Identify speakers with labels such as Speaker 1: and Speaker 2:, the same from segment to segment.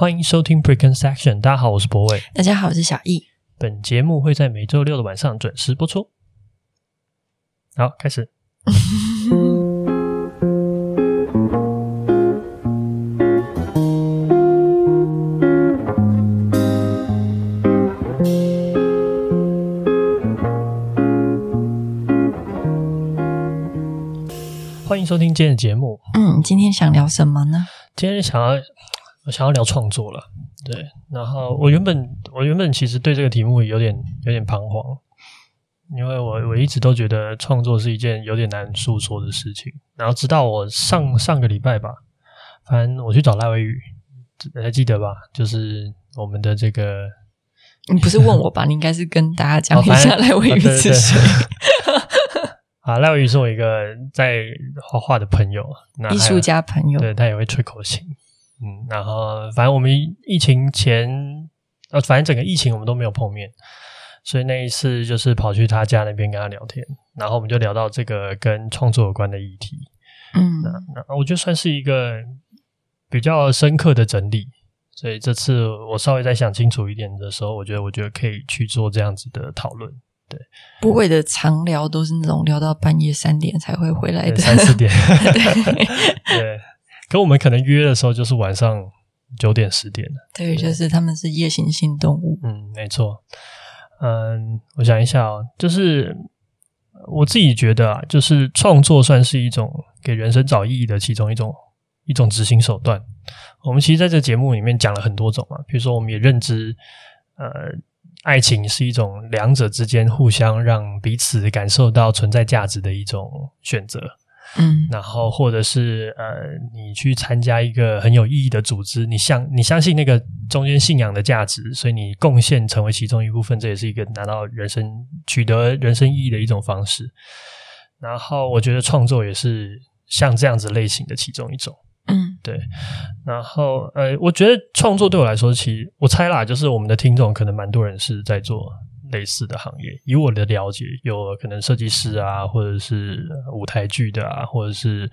Speaker 1: 欢迎收听 Preconception，大家好，我是博伟。
Speaker 2: 大家好，我是小易。
Speaker 1: 本节目会在每周六的晚上准时播出。好，开始。欢迎收听今天的节目。
Speaker 2: 嗯，今天想聊什么呢？
Speaker 1: 今天想要。我想要聊创作了，对，然后我原本我原本其实对这个题目有点有点彷徨，因为我我一直都觉得创作是一件有点难诉说的事情，然后直到我上上个礼拜吧，反正我去找赖维宇，还记得吧？就是我们的这个，
Speaker 2: 你不是问我吧？你应该是跟大家讲一下赖维宇是谁？
Speaker 1: 啊，赖维宇是我一个在画画的朋友，
Speaker 2: 艺术家朋友，
Speaker 1: 对，他也会吹口琴。嗯，然后反正我们疫情前，呃，反正整个疫情我们都没有碰面，所以那一次就是跑去他家那边跟他聊天，然后我们就聊到这个跟创作有关的议题。嗯，那那我觉得算是一个比较深刻的整理，所以这次我稍微再想清楚一点的时候，我觉得我觉得可以去做这样子的讨论。对，不会
Speaker 2: 的长聊都是那种聊到半夜三点才会回来的，
Speaker 1: 三四点。对。对可我们可能约的时候就是晚上九点十点了。
Speaker 2: 对，就是他们是夜行性动物。
Speaker 1: 嗯，没错。嗯，我想一下哦，就是我自己觉得啊，就是创作算是一种给人生找意义的其中一种一种执行手段。我们其实在这节目里面讲了很多种嘛，比如说我们也认知，呃，爱情是一种两者之间互相让彼此感受到存在价值的一种选择。
Speaker 2: 嗯，
Speaker 1: 然后或者是呃，你去参加一个很有意义的组织，你相你相信那个中间信仰的价值，所以你贡献成为其中一部分，这也是一个拿到人生取得人生意义的一种方式。然后我觉得创作也是像这样子类型的其中一种，
Speaker 2: 嗯，
Speaker 1: 对。然后呃，我觉得创作对我来说，其实我猜啦，就是我们的听众可能蛮多人是在做。类似的行业，以我的了解，有可能设计师啊，或者是舞台剧的啊，或者是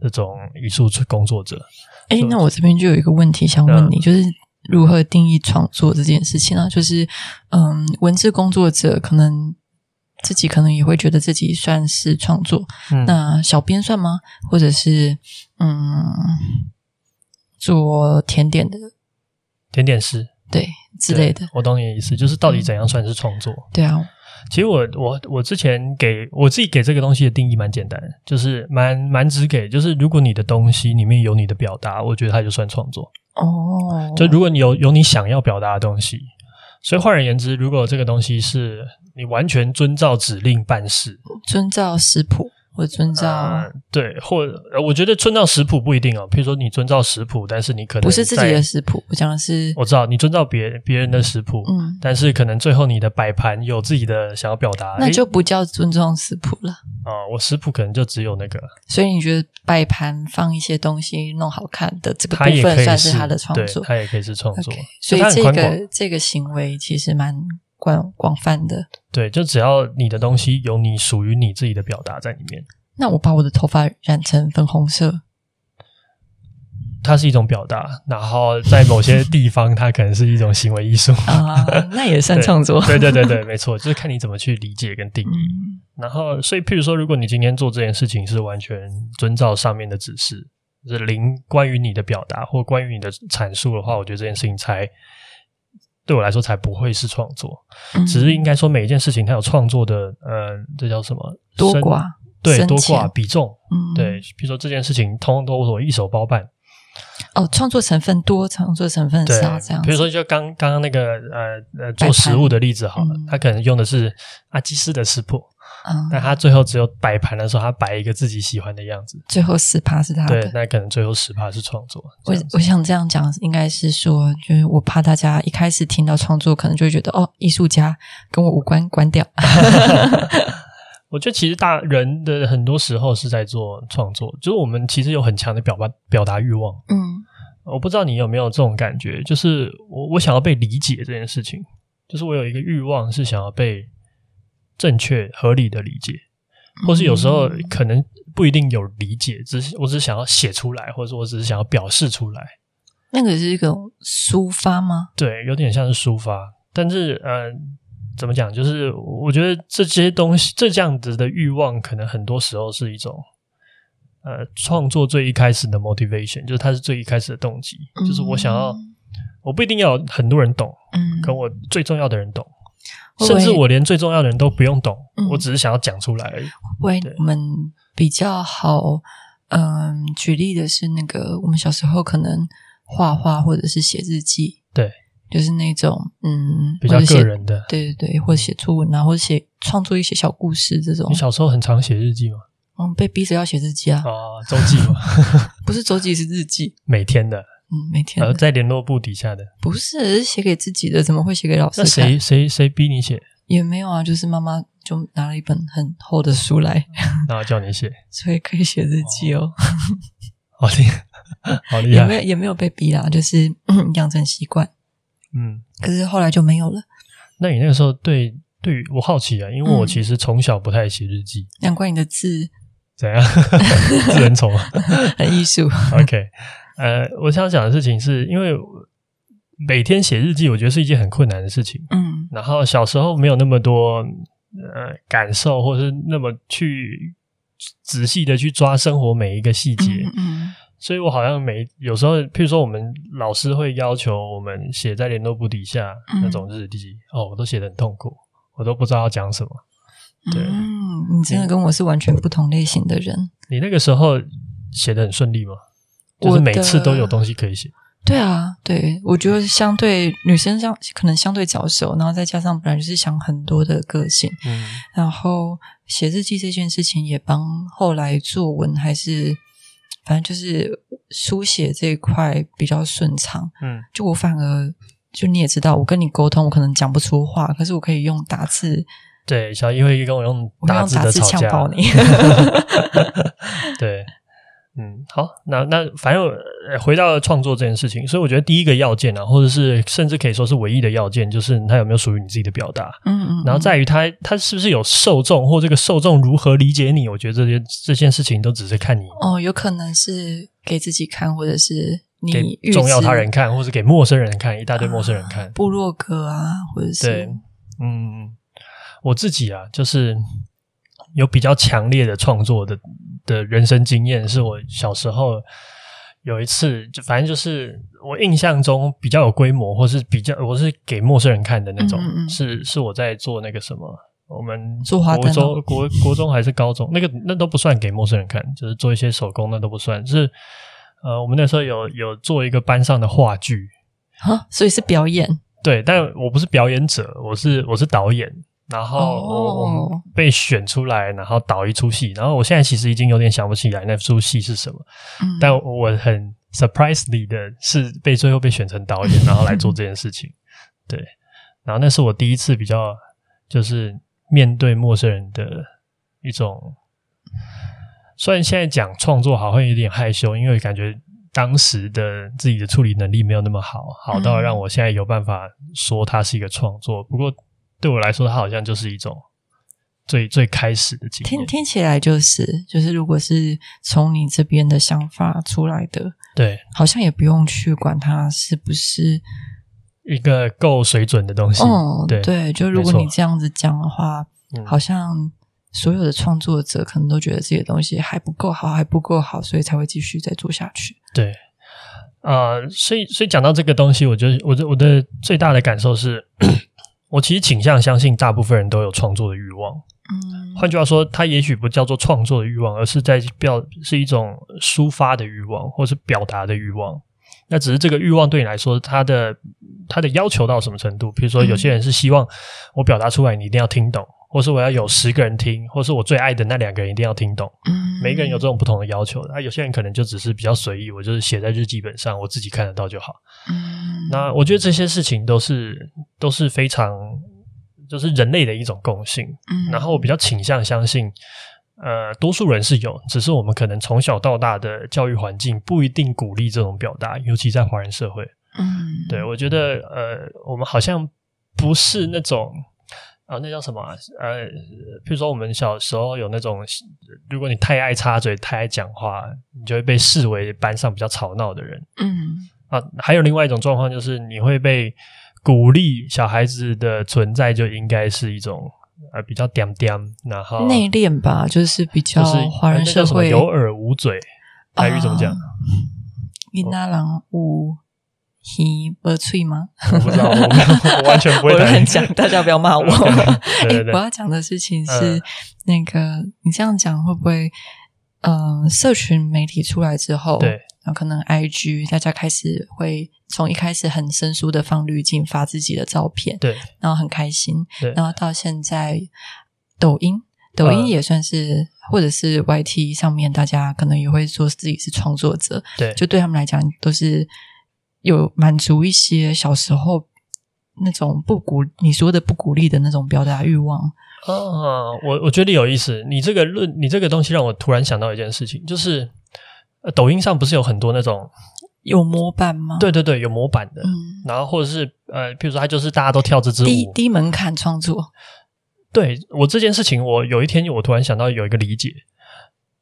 Speaker 1: 那种艺术工作者。
Speaker 2: 哎、欸，那我这边就有一个问题想问你，就是如何定义创作这件事情呢、啊？就是，嗯，文字工作者可能自己可能也会觉得自己算是创作，嗯、那小编算吗？或者是，嗯，做甜点的
Speaker 1: 甜点师？
Speaker 2: 对。之类的，
Speaker 1: 我懂你的意思，就是到底怎样算是创作？
Speaker 2: 对啊，
Speaker 1: 其实我我我之前给我自己给这个东西的定义蛮简单，就是蛮蛮直给，就是如果你的东西里面有你的表达，我觉得它就算创作。
Speaker 2: 哦，
Speaker 1: 就如果你有有你想要表达的东西，所以换而言之，如果这个东西是你完全遵照指令办事，
Speaker 2: 遵照食谱。我遵照、
Speaker 1: 呃、对，或我觉得遵照食谱不一定哦。譬如说你遵照食谱，但是你可能
Speaker 2: 不是自己的食谱。我讲的是，
Speaker 1: 我知道你遵照别别人的食谱，
Speaker 2: 嗯，
Speaker 1: 但是可能最后你的摆盘有自己的想要表达，
Speaker 2: 那就不叫尊重食谱了。
Speaker 1: 啊、呃，我食谱可能就只有那个。
Speaker 2: 所以你觉得摆盘放一些东西弄好看的这个部分算是他的创作？
Speaker 1: 他也可以是创作。Okay,
Speaker 2: 所以这个这个行为其实蛮广广泛的。
Speaker 1: 对，就只要你的东西有你属于你自己的表达在里面。
Speaker 2: 那我把我的头发染成粉红色，
Speaker 1: 它是一种表达，然后在某些地方，它可能是一种行为艺术
Speaker 2: 啊，那也算创作。
Speaker 1: 对对对对，没错，就是看你怎么去理解跟定义。嗯、然后，所以，譬如说，如果你今天做这件事情是完全遵照上面的指示，就是零关于你的表达或关于你的阐述的话，我觉得这件事情才对我来说才不会是创作。嗯、只是应该说，每一件事情它有创作的，呃，这叫什么？
Speaker 2: 多寡。
Speaker 1: 对，多寡比重，
Speaker 2: 嗯，
Speaker 1: 对，比如说这件事情，通通都我一手包办。
Speaker 2: 哦，创作成分多，创作成分少，这样。
Speaker 1: 比如说，就刚刚刚那个呃呃做食物的例子好了，他可能用的是阿基斯的食谱，嗯，但他最后只有摆盘的时候，他摆一个自己喜欢的样子，
Speaker 2: 最后十趴是他的，
Speaker 1: 对，那可能最后十趴是创作。
Speaker 2: 我我想这样讲，应该是说，就是我怕大家一开始听到创作，可能就会觉得哦，艺术家跟我无关，关掉。
Speaker 1: 我觉得其实大人的很多时候是在做创作，就是我们其实有很强的表达表达欲望。
Speaker 2: 嗯，
Speaker 1: 我不知道你有没有这种感觉，就是我我想要被理解这件事情，就是我有一个欲望是想要被正确合理的理解，或是有时候可能不一定有理解，只是我只是想要写出来，或者说我只是想要表示出来。
Speaker 2: 那个是一个抒发吗？
Speaker 1: 对，有点像是抒发，但是呃，怎么讲？就是我觉得这些东西，这这样子的欲望，可能很多时候是一种呃创作最一开始的 motivation，就是它是最一开始的动机，嗯、就是我想要，我不一定要很多人懂，嗯，可我最重要的人懂，嗯、甚至我连最重要的人都不用懂，嗯、我只是想要讲出来而已。
Speaker 2: 会，我们比较好。嗯，举例的是那个，我们小时候可能画画或者是写日记，
Speaker 1: 对，
Speaker 2: 就是那种嗯，
Speaker 1: 比较个人的，
Speaker 2: 对对对，或者写作文啊，或者写创作一些小故事这种。
Speaker 1: 你小时候很常写日记吗？
Speaker 2: 嗯，被逼着要写日记啊。
Speaker 1: 哦，周记吗？
Speaker 2: 不是周记，是日记，
Speaker 1: 每天的。
Speaker 2: 嗯，每天。
Speaker 1: 呃，在联络簿底下的。
Speaker 2: 不是，是写给自己的，怎么会写给老师？
Speaker 1: 那谁谁谁逼你写？
Speaker 2: 也没有啊，就是妈妈就拿了一本很厚的书来，
Speaker 1: 然后叫你写，
Speaker 2: 所以可以写日记哦。
Speaker 1: 好厉害，好厉害！
Speaker 2: 也没有也没有被逼啦，就是 养成习惯。
Speaker 1: 嗯，
Speaker 2: 可是后来就没有了。
Speaker 1: 那你那个时候对对于我好奇啊，因为我其实从小不太写日记。
Speaker 2: 难怪你的字
Speaker 1: 怎样？字很丑，
Speaker 2: 很艺术。
Speaker 1: OK，呃，我想讲的事情是因为。每天写日记，我觉得是一件很困难的事情。嗯，然后小时候没有那么多呃感受，或者是那么去仔细的去抓生活每一个细节。嗯，嗯，所以我好像每有时候，譬如说我们老师会要求我们写在联络簿底下那种日记，嗯、哦，我都写的很痛苦，我都不知道要讲什么。对，
Speaker 2: 嗯，你真的跟我是完全不同类型的人。
Speaker 1: 你那个时候写的很顺利吗？就是每次都有东西可以写。
Speaker 2: 对啊，对，我觉得相对女生相可能相对早熟，然后再加上本来就是想很多的个性，嗯，然后写日记这件事情也帮后来作文还是反正就是书写这一块比较顺畅，嗯，就我反而就你也知道，我跟你沟通，我可能讲不出话，可是我可以用打字，
Speaker 1: 对，小易会跟我用打字的吵架，
Speaker 2: 呛爆你，
Speaker 1: 对。嗯，好，那那反正回到创作这件事情，所以我觉得第一个要件啊，或者是甚至可以说是唯一的要件，就是它有没有属于你自己的表达。嗯，嗯嗯。然后在于它它是不是有受众，或这个受众如何理解你？我觉得这些这件事情都只是看你。
Speaker 2: 哦，有可能是给自己看，或者是你
Speaker 1: 给重要他人看，或者给陌生人看，一大堆陌生人看，啊、
Speaker 2: 部落格啊，或者是
Speaker 1: 对，嗯，我自己啊，就是。有比较强烈的创作的的人生经验，是我小时候有一次，就反正就是我印象中比较有规模，或是比较我是给陌生人看的那种，嗯嗯。是是我在做那个什么，我们国中国国中还是高中，那个那都不算给陌生人看，就是做一些手工那都不算，是呃，我们那时候有有做一个班上的话剧。
Speaker 2: 啊，所以是表演，
Speaker 1: 对，但我不是表演者，我是我是导演。然后我我们被选出来，然后导一出戏。然后我现在其实已经有点想不起来那出戏是什么，嗯、但我很 surprisingly 的是被最后被选成导演，然后来做这件事情。对，然后那是我第一次比较就是面对陌生人的一种。虽然现在讲创作好像有点害羞，因为感觉当时的自己的处理能力没有那么好，好到让我现在有办法说它是一个创作。不过。对我来说，它好像就是一种最最开始的经验。
Speaker 2: 听听起来就是就是，如果是从你这边的想法出来的，
Speaker 1: 对，
Speaker 2: 好像也不用去管它是不是
Speaker 1: 一个够水准的东西。
Speaker 2: 哦，对对，就如果你这样子讲的话，好像所有的创作者可能都觉得自己的东西还不够好，还不够好，所以才会继续再做下去。
Speaker 1: 对，啊、呃，所以所以讲到这个东西，我觉得我的我的最大的感受是。我其实倾向相信，大部分人都有创作的欲望。嗯，换句话说，它也许不叫做创作的欲望，而是在表是一种抒发的欲望，或是表达的欲望。那只是这个欲望对你来说，它的它的要求到什么程度？比如说，有些人是希望我表达出来，你一定要听懂。或是我要有十个人听，或是我最爱的那两个人一定要听懂。嗯，每一个人有这种不同的要求的。啊，有些人可能就只是比较随意，我就是写在日记本上，我自己看得到就好。嗯，那我觉得这些事情都是都是非常就是人类的一种共性。嗯，然后我比较倾向相信，呃，多数人是有，只是我们可能从小到大的教育环境不一定鼓励这种表达，尤其在华人社会。嗯，对，我觉得呃，我们好像不是那种。啊，那叫什么？呃，比如说我们小时候有那种，如果你太爱插嘴、太爱讲话，你就会被视为班上比较吵闹的人。嗯，啊，还有另外一种状况就是你会被鼓励，小孩子的存在就应该是一种呃比较点点，然后
Speaker 2: 内敛吧，就是比较华人社会
Speaker 1: 有耳无嘴，台语怎么讲？
Speaker 2: 云南人有耳无嘴吗？
Speaker 1: 我不知道，我，我完全不会台语
Speaker 2: 讲，大家不要骂我。
Speaker 1: 对对 对
Speaker 2: 欸、我要讲的事情是、嗯、那个，你这样讲会不会？嗯、呃，社群媒体出来之后，
Speaker 1: 对，
Speaker 2: 然后可能 IG 大家开始会从一开始很生疏的放滤镜发自己的照片，
Speaker 1: 对，
Speaker 2: 然后很开心，
Speaker 1: 对，
Speaker 2: 然后到现在抖音，抖音也算是、嗯、或者是 YT 上面，大家可能也会说自己是创作者，
Speaker 1: 对，
Speaker 2: 就对他们来讲都是有满足一些小时候那种不鼓你说的不鼓励的那种表达欲望。
Speaker 1: 哦，我我觉得有意思。你这个论，你这个东西让我突然想到一件事情，就是抖音上不是有很多那种
Speaker 2: 有模板吗？
Speaker 1: 对对对，有模板的。
Speaker 2: 嗯，
Speaker 1: 然后或者是呃，比如说他就是大家都跳这支舞，
Speaker 2: 低低门槛创作。
Speaker 1: 对，我这件事情，我有一天我突然想到有一个理解。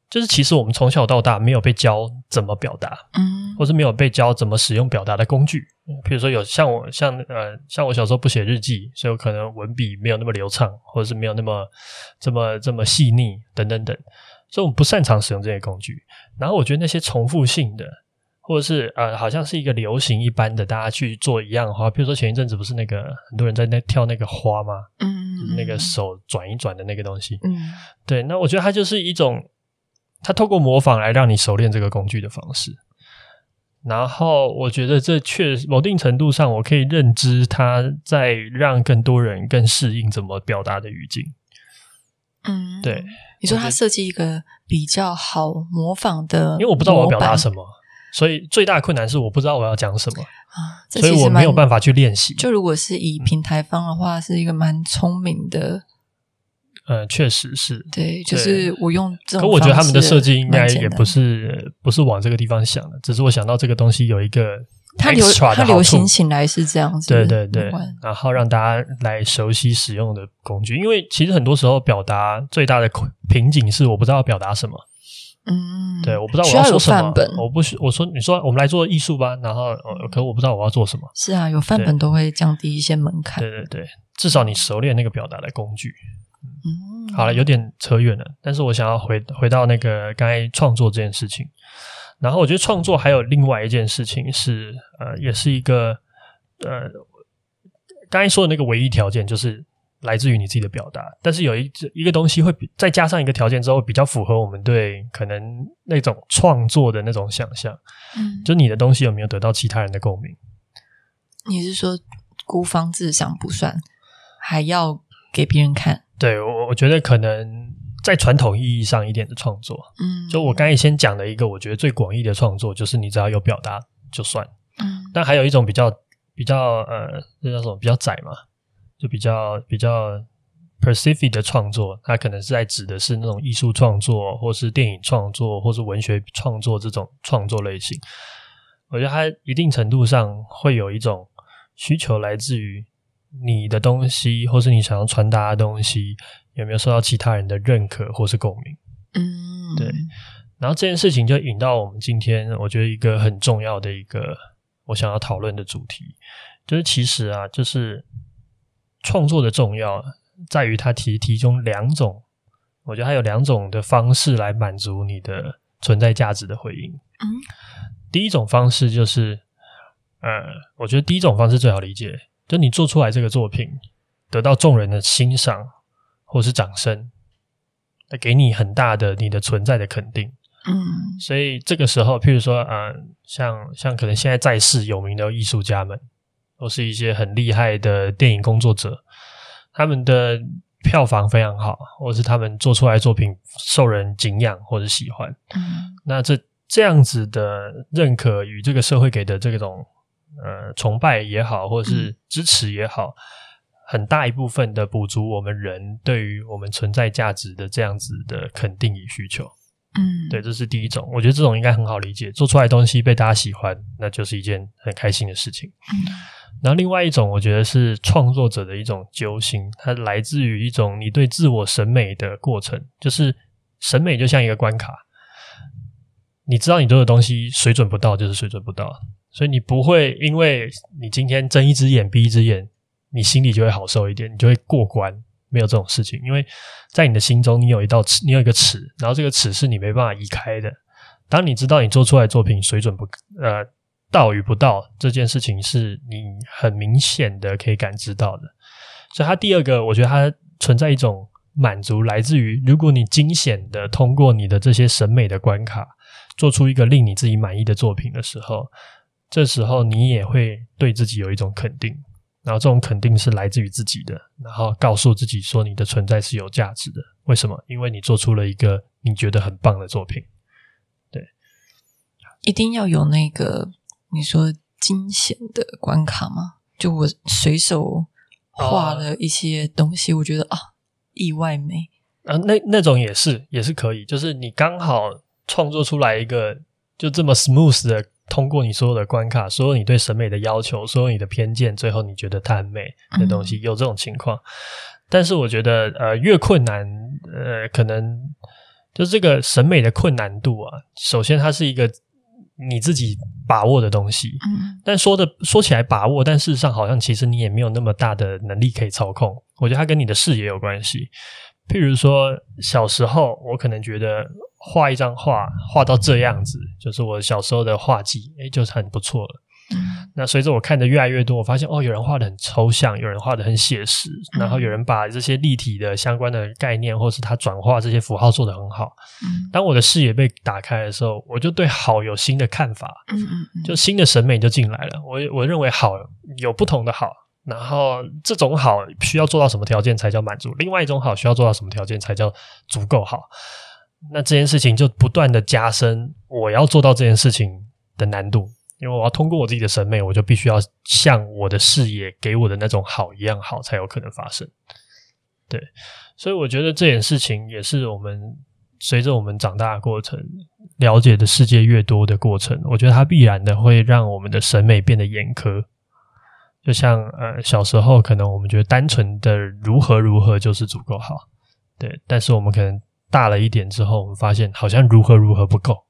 Speaker 1: 就是其实我们从小到大没有被教怎么表达，
Speaker 2: 嗯，
Speaker 1: 或是没有被教怎么使用表达的工具。比如说有像我像呃像我小时候不写日记，所以我可能文笔没有那么流畅，或者是没有那么这么这么细腻等等等，所以我们不擅长使用这些工具。然后我觉得那些重复性的，或者是呃好像是一个流行一般的，大家去做一样的话，比如说前一阵子不是那个很多人在那跳那个花吗？
Speaker 2: 嗯，
Speaker 1: 就是那个手转一转的那个东西，
Speaker 2: 嗯，
Speaker 1: 对，那我觉得它就是一种。他透过模仿来让你熟练这个工具的方式，然后我觉得这确某定程度上，我可以认知他在让更多人更适应怎么表达的语境。
Speaker 2: 嗯，
Speaker 1: 对，
Speaker 2: 你说他设计一个比较好模仿的，
Speaker 1: 因为我不知道我要表达什么，所以最大的困难是我不知道我要讲什么
Speaker 2: 啊，
Speaker 1: 所以我没有办法去练习。
Speaker 2: 就如果是以平台方的话，是一个蛮聪明的。
Speaker 1: 呃，确实是，
Speaker 2: 对，就是我用这种。
Speaker 1: 可我觉得他们的设计应该也不是不是往这个地方想的，只是我想到这个东西有一个好处，
Speaker 2: 它流行起来是这样子，
Speaker 1: 对对对，然后让大家来熟悉使用的工具，因为其实很多时候表达最大的瓶颈是我不知道要表达什么，
Speaker 2: 嗯，
Speaker 1: 对，我不知道我要说什么，我不需我说你说我们来做艺术吧，然后可我不知道我要做什么，
Speaker 2: 是啊，有范本都会降低一些门槛，
Speaker 1: 对对对，至少你熟练那个表达的工具。
Speaker 2: 嗯，
Speaker 1: 好了，有点扯远了，但是我想要回回到那个刚才创作这件事情。然后我觉得创作还有另外一件事情是，呃，也是一个呃，刚才说的那个唯一条件就是来自于你自己的表达。但是有一一个东西会比再加上一个条件之后，比较符合我们对可能那种创作的那种想象。
Speaker 2: 嗯，
Speaker 1: 就你的东西有没有得到其他人的共鸣？
Speaker 2: 你是说孤芳自赏不算，还要给别人看？
Speaker 1: 对，我我觉得可能在传统意义上一点的创作，
Speaker 2: 嗯，
Speaker 1: 就我刚才先讲的一个，我觉得最广义的创作就是你只要有表达就算，
Speaker 2: 嗯，
Speaker 1: 但还有一种比较比较呃，那叫什么？比较窄嘛，就比较比较 specific 的创作，它可能是在指的是那种艺术创作，或是电影创作，或是文学创作这种创作类型。我觉得它一定程度上会有一种需求来自于。你的东西，或是你想要传达的东西，有没有受到其他人的认可或是共鸣？
Speaker 2: 嗯，
Speaker 1: 对。然后这件事情就引到我们今天，我觉得一个很重要的一个我想要讨论的主题，就是其实啊，就是创作的重要在于它提提供两种，我觉得它有两种的方式来满足你的存在价值的回应。
Speaker 2: 嗯，
Speaker 1: 第一种方式就是，呃，我觉得第一种方式最好理解。就你做出来这个作品，得到众人的欣赏或是掌声，给你很大的你的存在的肯定。
Speaker 2: 嗯，
Speaker 1: 所以这个时候，譬如说，呃，像像可能现在在世有名的艺术家们，都是一些很厉害的电影工作者，他们的票房非常好，或是他们做出来作品受人敬仰或者喜欢。
Speaker 2: 嗯，
Speaker 1: 那这这样子的认可与这个社会给的这种。呃，崇拜也好，或者是支持也好，嗯，很大一部分的补足我们人对于我们存在价值的这样子的肯定与需求。
Speaker 2: 嗯，
Speaker 1: 对，这是第一种。我觉得这种应该很好理解，做出来的东西被大家喜欢，那就是一件很开心的事情。
Speaker 2: 嗯，
Speaker 1: 然后另外一种，我觉得是创作者的一种揪心，它来自于一种你对自我审美的过程，就是审美就像一个关卡。你知道你做的东西水准不到就是水准不到，所以你不会因为你今天睁一只眼闭一只眼，你心里就会好受一点，你就会过关。没有这种事情，因为在你的心中，你有一道尺，你有一个尺，然后这个尺是你没办法移开的。当你知道你做出来的作品水准不呃到与不到这件事情，是你很明显的可以感知到的。所以，它第二个，我觉得它存在一种满足，来自于如果你惊险的通过你的这些审美的关卡，做出一个令你自己满意的作品的时候，这时候你也会对自己有一种肯定。然后这种肯定是来自于自己的，然后告诉自己说你的存在是有价值的。为什么？因为你做出了一个你觉得很棒的作品。对，
Speaker 2: 一定要有那个你说惊险的关卡吗？就我随手画了一些东西，哦、我觉得啊，意外美
Speaker 1: 啊，那那种也是也是可以，就是你刚好创作出来一个就这么 smooth 的。通过你所有的关卡，所有你对审美的要求，所有你的偏见，最后你觉得它很美的东西，有这种情况。但是我觉得，呃，越困难，呃，可能就这个审美的困难度啊，首先它是一个你自己把握的东西。嗯。但说的说起来把握，但事实上好像其实你也没有那么大的能力可以操控。我觉得它跟你的视野有关系。譬如说，小时候我可能觉得。画一张画，画到这样子，就是我小时候的画技，诶，就是很不错了。嗯，那随着我看的越来越多，我发现哦，有人画的很抽象，有人画的很写实，嗯，然后有人把这些立体的相关的概念，或是他转化这些符号做得很好。嗯，当我的视野被打开的时候，我就对好有新的看法。就新的审美就进来了。我我认为好有不同的好，然后这种好需要做到什么条件才叫满足？另外一种好需要做到什么条件才叫足够好？那这件事情就不断的加深我要做到这件事情的难度，因为我要通过我自己的审美，我就必须要像我的视野给我的那种好一样好，才有可能发生。对，所以我觉得这件事情也是我们随着我们长大的过程，了解的世界越多的过程，我觉得它必然的会让我们的审美变得严苛。就像呃小时候可能我们觉得单纯的如何如何就是足够好，对，但是我们可能。大了一点之后，我们发现好像如何如何不够。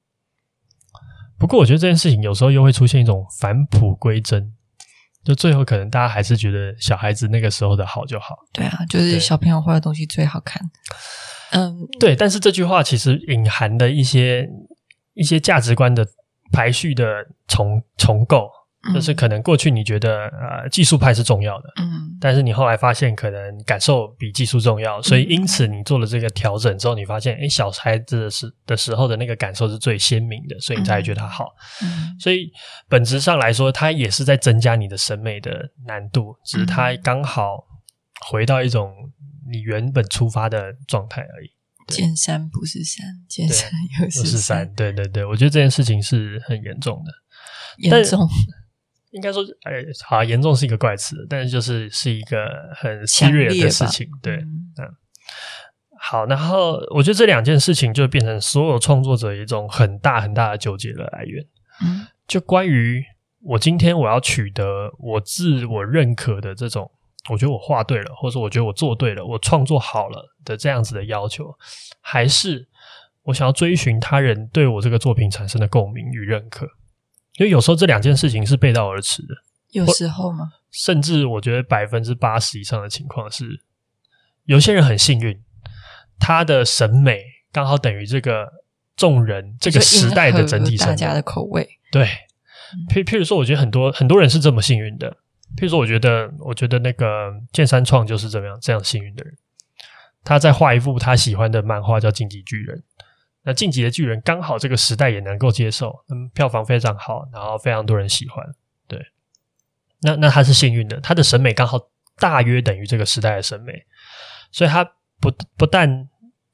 Speaker 1: 不过，我觉得这件事情有时候又会出现一种返璞归真，就最后可能大家还是觉得小孩子那个时候的好就好。
Speaker 2: 对啊，就是小朋友画的东西最好看。嗯，
Speaker 1: 对。但是这句话其实隐含的一些一些价值观的排序的重重构。就是可能过去你觉得呃技术派是重要的，嗯，但是你后来发现可能感受比技术重要，所以因此你做了这个调整之后，你发现诶小孩子的时的时候的那个感受是最鲜明的，所以你才会觉得它好。嗯，所以本质上来说，它也是在增加你的审美的难度，只是它刚好回到一种你原本出发的状态而已。
Speaker 2: 见山不是山，见山又是山。
Speaker 1: 是山。对对对，我觉得这件事情是很严重的，
Speaker 2: 严重。
Speaker 1: 应该说，哎，好，严重是一个怪词，但是就是是一个很 serious 的事情，对，嗯，好，然后我觉得这两件事情就变成所有创作者一种很大很大的纠结的来源，嗯，就关于我今天我要取得我自我认可的这种，我觉得我画对了，或者说我觉得我做对了，我创作好了的这样子的要求，还是我想要追寻他人对我这个作品产生的共鸣与认可。因为有时候这两件事情是背道而驰的，
Speaker 2: 有时候吗？
Speaker 1: 甚至我觉得百分之八十以上的情况是，有些人很幸运，他的审美刚好等于这个众人这个时代的整体
Speaker 2: 大家的口味。
Speaker 1: 对，譬譬如说，我觉得很多很多人是这么幸运的。譬如说，我觉得我觉得那个剑三创就是这么样这样幸运的人，他在画一幅他喜欢的漫画叫《进击巨人》。那《晋级的巨人》刚好这个时代也能够接受，嗯，票房非常好，然后非常多人喜欢，对。那那他是幸运的，他的审美刚好大约等于这个时代的审美，所以他不不但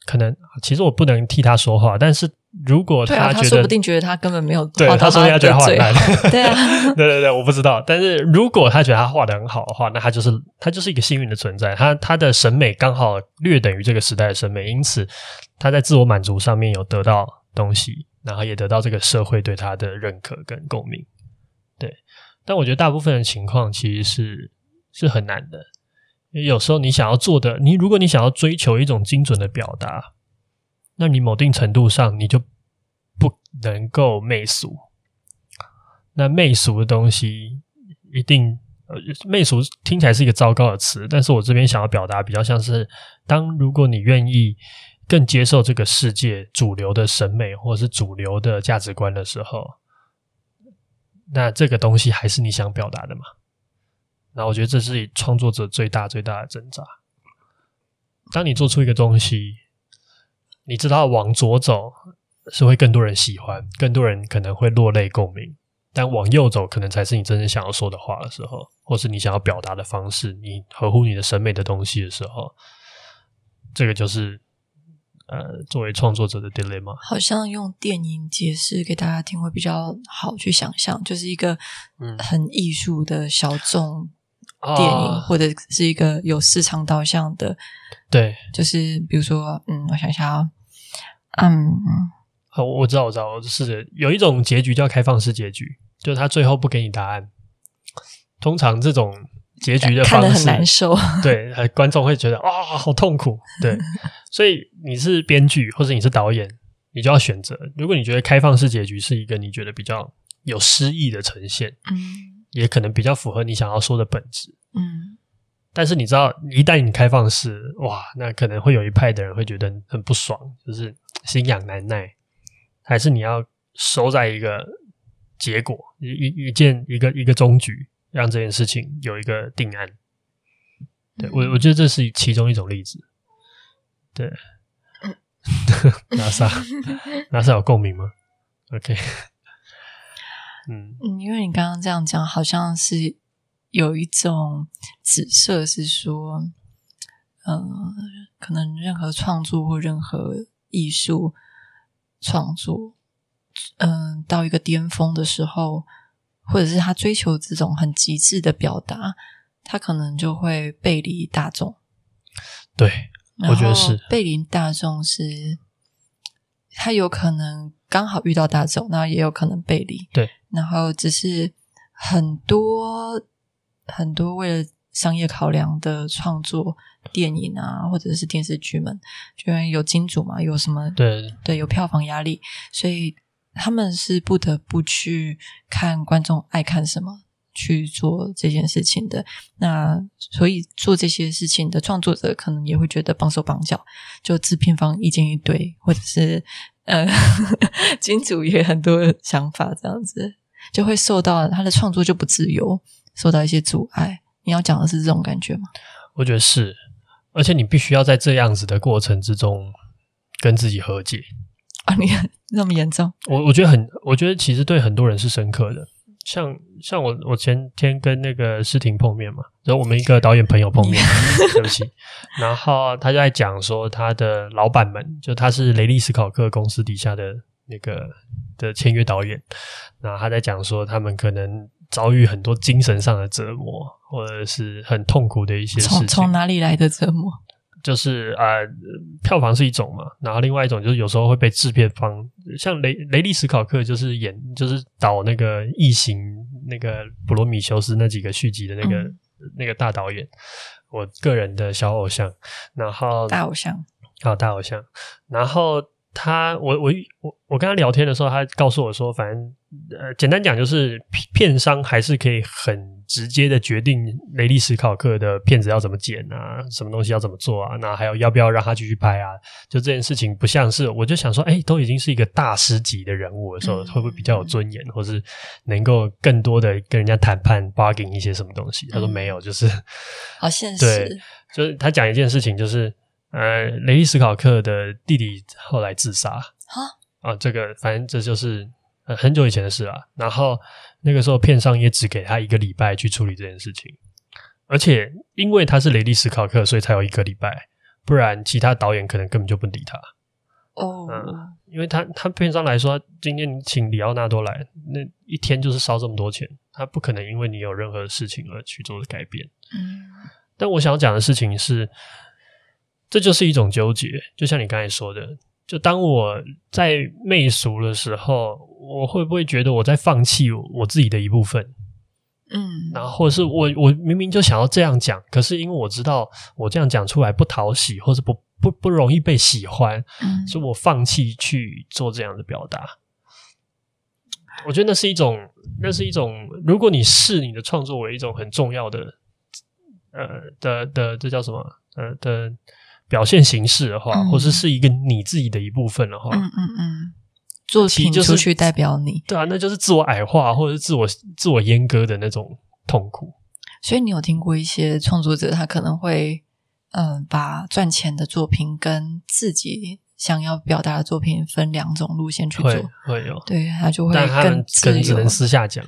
Speaker 1: 可能，其实我不能替他说话，但是如果他觉得，啊、他说不
Speaker 2: 定觉得他根本没有画，
Speaker 1: 对，他说他觉得画很烂，
Speaker 2: 对啊，
Speaker 1: 对对对，我不知道。但是如果他觉得他画的很好的话，那他就是他就是一个幸运的存在，他他的审美刚好略等于这个时代的审美，因此。他在自我满足上面有得到东西，然后也得到这个社会对他的认可跟共鸣。对，但我觉得大部分的情况其实是是很难的，因为有时候你想要做的，你如果你想要追求一种精准的表达，那你某定程度上你就不能够媚俗。那媚俗的东西一定，呃，媚俗听起来是一个糟糕的词，但是我这边想要表达比较像是，当如果你愿意更接受这个世界主流的审美或者是主流的价值观的时候，那这个东西还是你想表达的嘛？那我觉得这是创作者最大最大的挣扎。当你做出一个东西，你知道往左走是会更多人喜欢，更多人可能会落泪共鸣；但往右走，可能才是你真正想要说的话的时候，或是你想要表达的方式，你合乎你的审美的东西的时候，这个就是呃，作为创作者的 dilemma。
Speaker 2: 好像用电影解释给大家听会比较好去想象，就是一个很艺术的小众。电影或者是一个有市场导向的，
Speaker 1: 对，
Speaker 2: 就是比如说，嗯，我想一下，嗯，
Speaker 1: 好，我知道，我知道，是有一种结局叫开放式结局，就是他最后不给你答案。通常这种结局的方式
Speaker 2: 很难受，
Speaker 1: 对，观众会觉得啊、哦，好痛苦。对，所以你是编剧或者你是导演，你就要选择。如果你觉得开放式结局是一个你觉得比较有诗意的呈现，嗯。也可能比较符合你想要说的本质，嗯，但是你知道，一旦你开放式，哇，那可能会有一派的人会觉得很不爽，就是心痒难耐，还是你要收在一个结果，一一一件一个一个终局，让这件事情有一个定案。对，我我觉得这是其中一种例子。对，拿萨拿萨有共鸣吗？OK。
Speaker 2: 嗯，因为你刚刚这样讲，好像是有一种指涉，是说，嗯、呃，可能任何创作或任何艺术创作，嗯、呃，到一个巅峰的时候，或者是他追求这种很极致的表达，他可能就会背离大众。
Speaker 1: 对，我觉得是
Speaker 2: 背离大众是，他有可能刚好遇到大众，那也有可能背离。
Speaker 1: 对。
Speaker 2: 然后只是很多很多为了商业考量的创作电影啊，或者是电视剧们，就因为有金主嘛，有什么
Speaker 1: 对
Speaker 2: 对有票房压力，所以他们是不得不去看观众爱看什么去做这件事情的。那所以做这些事情的创作者可能也会觉得绑手绑脚，就制片方意见一堆，或者是呃 金主也很多想法这样子。就会受到他的创作就不自由，受到一些阻碍。你要讲的是这种感觉吗？
Speaker 1: 我觉得是，而且你必须要在这样子的过程之中跟自己和解
Speaker 2: 啊！你看那么严重？
Speaker 1: 我我觉得很，我觉得其实对很多人是深刻的。像像我，我前天跟那个诗婷碰面嘛，然后我们一个导演朋友碰面，对不起，然后他就在讲说他的老板们，就他是雷利斯考克公司底下的。那个的签约导演，那他在讲说，他们可能遭遇很多精神上的折磨，或者是很痛苦的一些事情。从
Speaker 2: 从哪里来的折磨？
Speaker 1: 就是啊、呃，票房是一种嘛，然后另外一种就是有时候会被制片方，像雷雷利史考克就是演就是导那个异形那个普罗米修斯那几个续集的那个、嗯、那个大导演，我个人的小偶像，然后
Speaker 2: 大偶像，
Speaker 1: 好大偶像，然后。他，我我我我跟他聊天的时候，他告诉我说，反正呃，简单讲就是，片商还是可以很直接的决定雷利史考克的片子要怎么剪啊，什么东西要怎么做啊，那还有要不要让他继续拍啊？就这件事情不像是，我就想说，哎，都已经是一个大师级的人物的时候，会不会比较有尊严，或是能够更多的跟人家谈判 bargain 一些什么东西？他说没有，就是
Speaker 2: 好现实。
Speaker 1: 对，就是他讲一件事情，就是。呃，雷利史考克的弟弟后来自杀。哈啊，这个反正这就是很久以前的事了。然后那个时候片商也只给他一个礼拜去处理这件事情，而且因为他是雷利史考克，所以才有一个礼拜，不然其他导演可能根本就不理他。
Speaker 2: 哦，
Speaker 1: 嗯，因为他他片商来说，今天你请里奥纳多来，那一天就是烧这么多钱，他不可能因为你有任何事情而去做改变。嗯，但我想要讲的事情是。这就是一种纠结，就像你刚才说的，就当我在媚俗的时候，我会不会觉得我在放弃我自己的一部分？
Speaker 2: 嗯，
Speaker 1: 然后是我我明明就想要这样讲，可是因为我知道我这样讲出来不讨喜，或者不不不容易被喜欢，
Speaker 2: 嗯，
Speaker 1: 所以我放弃去做这样的表达。我觉得那是一种，那是一种，如果你视你的创作为一种很重要的，呃的的这叫什么？呃的表现形式的话，嗯、或是是一个你自己的一部分的话，
Speaker 2: 嗯嗯嗯，作品出去代表你，
Speaker 1: 对啊，那就是自我矮化或者是自我自我阉割的那种痛苦。
Speaker 2: 所以你有听过一些创作者，他可能会嗯、呃，把赚钱的作品跟自己。想要表达的作品分两种路线去做，
Speaker 1: 会，会有，
Speaker 2: 对，他就会
Speaker 1: 但他们可能只能私下讲，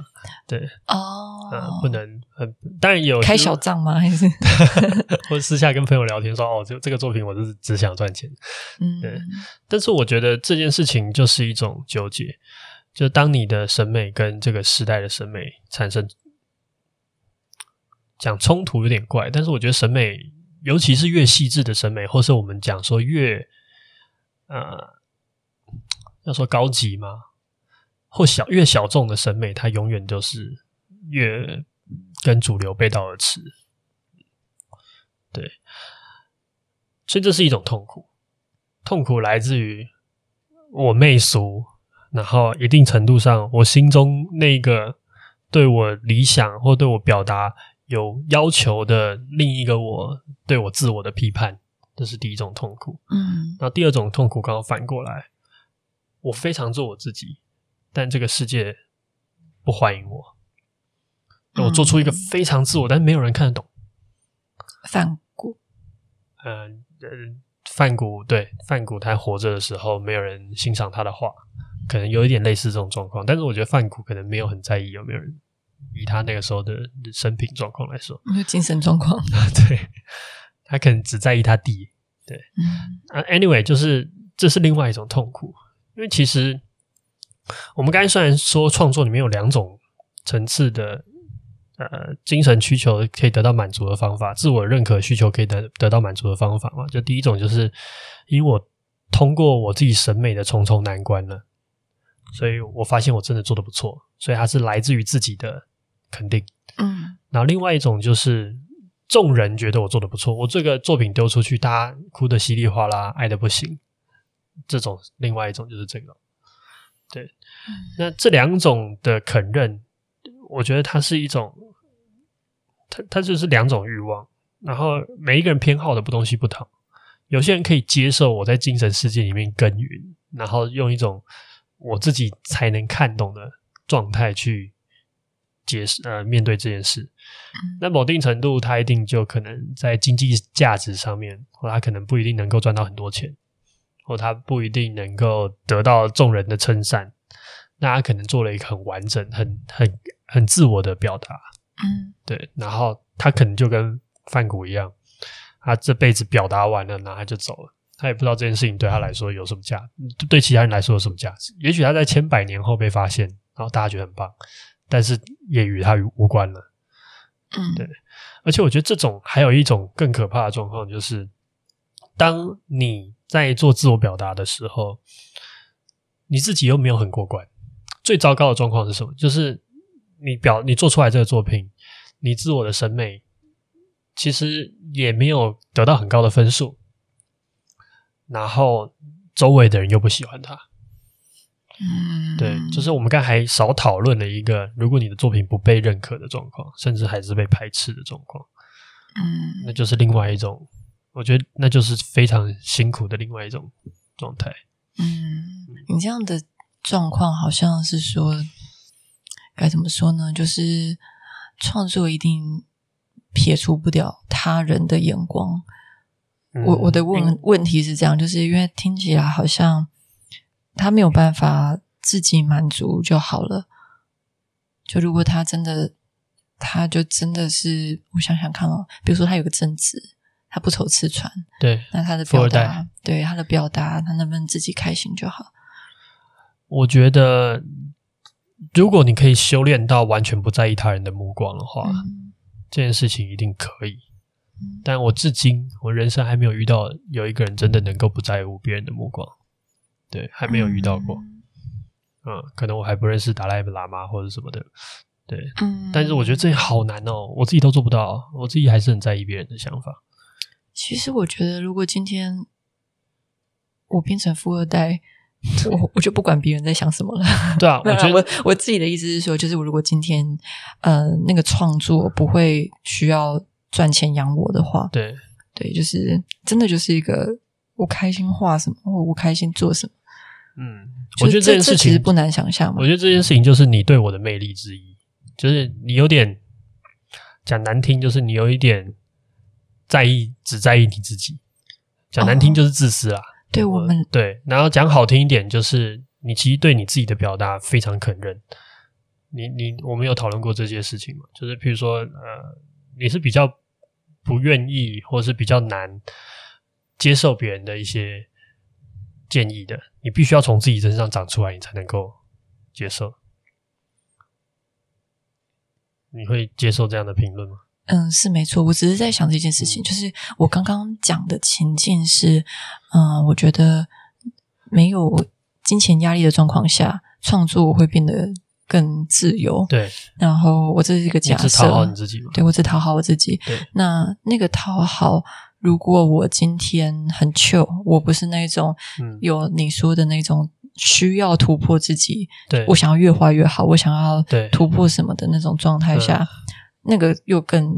Speaker 1: 对，
Speaker 2: 哦，
Speaker 1: 嗯，不能很，当然有
Speaker 2: 开小账吗？还是
Speaker 1: 或者私下跟朋友聊天说，哦，这这个作品我是只想赚钱，
Speaker 2: 嗯，
Speaker 1: 对。但是我觉得这件事情就是一种纠结，就当你的审美跟这个时代的审美产生讲冲突有点怪，但是我觉得审美，尤其是越细致的审美，或是我们讲说越。呃，要说高级吗？或小越小众的审美，它永远都是越跟主流背道而驰。对，所以这是一种痛苦。痛苦来自于我媚俗，然后一定程度上，我心中那个对我理想或对我表达有要求的另一个我，对我自我的批判。这是第一种痛苦，
Speaker 2: 嗯，
Speaker 1: 然后第二种痛苦刚好反过来，我非常做我自己，但这个世界不欢迎我，我做出一个非常自我，但是没有人看得懂。
Speaker 2: 范谷，
Speaker 1: 嗯呃，梵谷对梵谷，他活着的时候，没有人欣赏他的画，可能有一点类似这种状况，但是我觉得范谷可能没有很在意有没有人，以他那个时候的生平状况来说，
Speaker 2: 精神状况，
Speaker 1: 对。他可能只在意他弟，对，
Speaker 2: 嗯。
Speaker 1: 啊，anyway，就是这是另外一种痛苦，因为其实我们刚才虽然说创作里面有两种层次的呃精神需求可以得到满足的方法，自我认可需求可以得得到满足的方法嘛，就第一种就是因为我通过我自己审美的重重难关了，所以我发现我真的做的不错，所以它是来自于自己的肯定，
Speaker 2: 嗯，
Speaker 1: 然后另外一种就是。众人觉得我做的不错，我这个作品丢出去，大家哭的稀里哗啦，爱的不行。这种另外一种就是这个，对。那这两种的肯认，我觉得它是一种，它它就是两种欲望。然后每一个人偏好的不东西不同，有些人可以接受我在精神世界里面耕耘，然后用一种我自己才能看懂的状态去。解释呃，面对这件事，那某定程度，他一定就可能在经济价值上面，或他可能不一定能够赚到很多钱，或他不一定能够得到众人的称赞。那他可能做了一个很完整、很很很自我的表达，
Speaker 2: 嗯，
Speaker 1: 对。然后他可能就跟范谷一样，他这辈子表达完了，然后他就走了。他也不知道这件事情对他来说有什么价，对其他人来说有什么价值。也许他在千百年后被发现，然后大家觉得很棒。但是也与他无关了，
Speaker 2: 嗯，
Speaker 1: 对。而且我觉得这种还有一种更可怕的状况，就是当你在做自我表达的时候，你自己又没有很过关。最糟糕的状况是什么？就是你表你做出来这个作品，你自我的审美其实也没有得到很高的分数，然后周围的人又不喜欢他。
Speaker 2: 嗯，
Speaker 1: 对，就是我们刚才还少讨论了一个，如果你的作品不被认可的状况，甚至还是被排斥的状况，
Speaker 2: 嗯，
Speaker 1: 那就是另外一种，我觉得那就是非常辛苦的另外一种状态。
Speaker 2: 嗯，你这样的状况好像是说，该怎么说呢？就是创作一定撇除不掉他人的眼光。嗯，我我的问问题是这样，就是因为听起来好像。他没有办法自己满足就好了。就如果他真的，他就真的是，我想想看哦，比如说他有个正职，他不愁吃穿，
Speaker 1: 对，
Speaker 2: 那他的表达，对他的表达，他能不能自己开心就好？
Speaker 1: 我觉得，如果你可以修炼到完全不在意他人的目光的话，嗯，这件事情一定可以。但我至今，我人生还没有遇到有一个人真的能够不在乎别人的目光。对，还没有遇到过。嗯，嗯，可能我还不认识达赖喇嘛或者什么的，对，嗯，但是我觉得这好难哦，我自己都做不到，我自己还是很在意别人的想法。
Speaker 2: 其实我觉得，如果今天我变成富二代，我我就不管别人在想什么了。
Speaker 1: 对啊，我觉得
Speaker 2: 我我自己的意思是说，就是我如果今天呃那个创作不会需要赚钱养我的话，
Speaker 1: 对
Speaker 2: 对，就是真的就是一个我开心画什么，或我开心做什么。
Speaker 1: 嗯，我觉得这件事情
Speaker 2: 其实不难想象。
Speaker 1: 我觉得这件事情就是你对我的魅力之一，就是你有点讲难听，就是你有一点在意，只在意你自己。讲难听就是自私啦。哦、
Speaker 2: 对我们
Speaker 1: 对，然后讲好听一点，就是你其实对你自己的表达非常肯认。你你我们有讨论过这些事情吗？就是譬如说，呃，你是比较不愿意，或是比较难接受别人的一些。建议的，你必须要从自己身上长出来，你才能够接受。你会接受这样的评论吗？
Speaker 2: 嗯，是没错。我只是在想这件事情，嗯、就是我刚刚讲的情境是，嗯，我觉得没有金钱压力的状况下，创作会变得更自由。
Speaker 1: 对。
Speaker 2: 然后我这是一个假设，
Speaker 1: 讨好你自己吗？
Speaker 2: 对，我只讨好我自己。
Speaker 1: 对。
Speaker 2: 那那个讨好。如果我今天很 chill，我不是那种有你说的那种需要突破自己，
Speaker 1: 对，
Speaker 2: 我想要越画越好，我想要突破什么的那种状态下，那个又更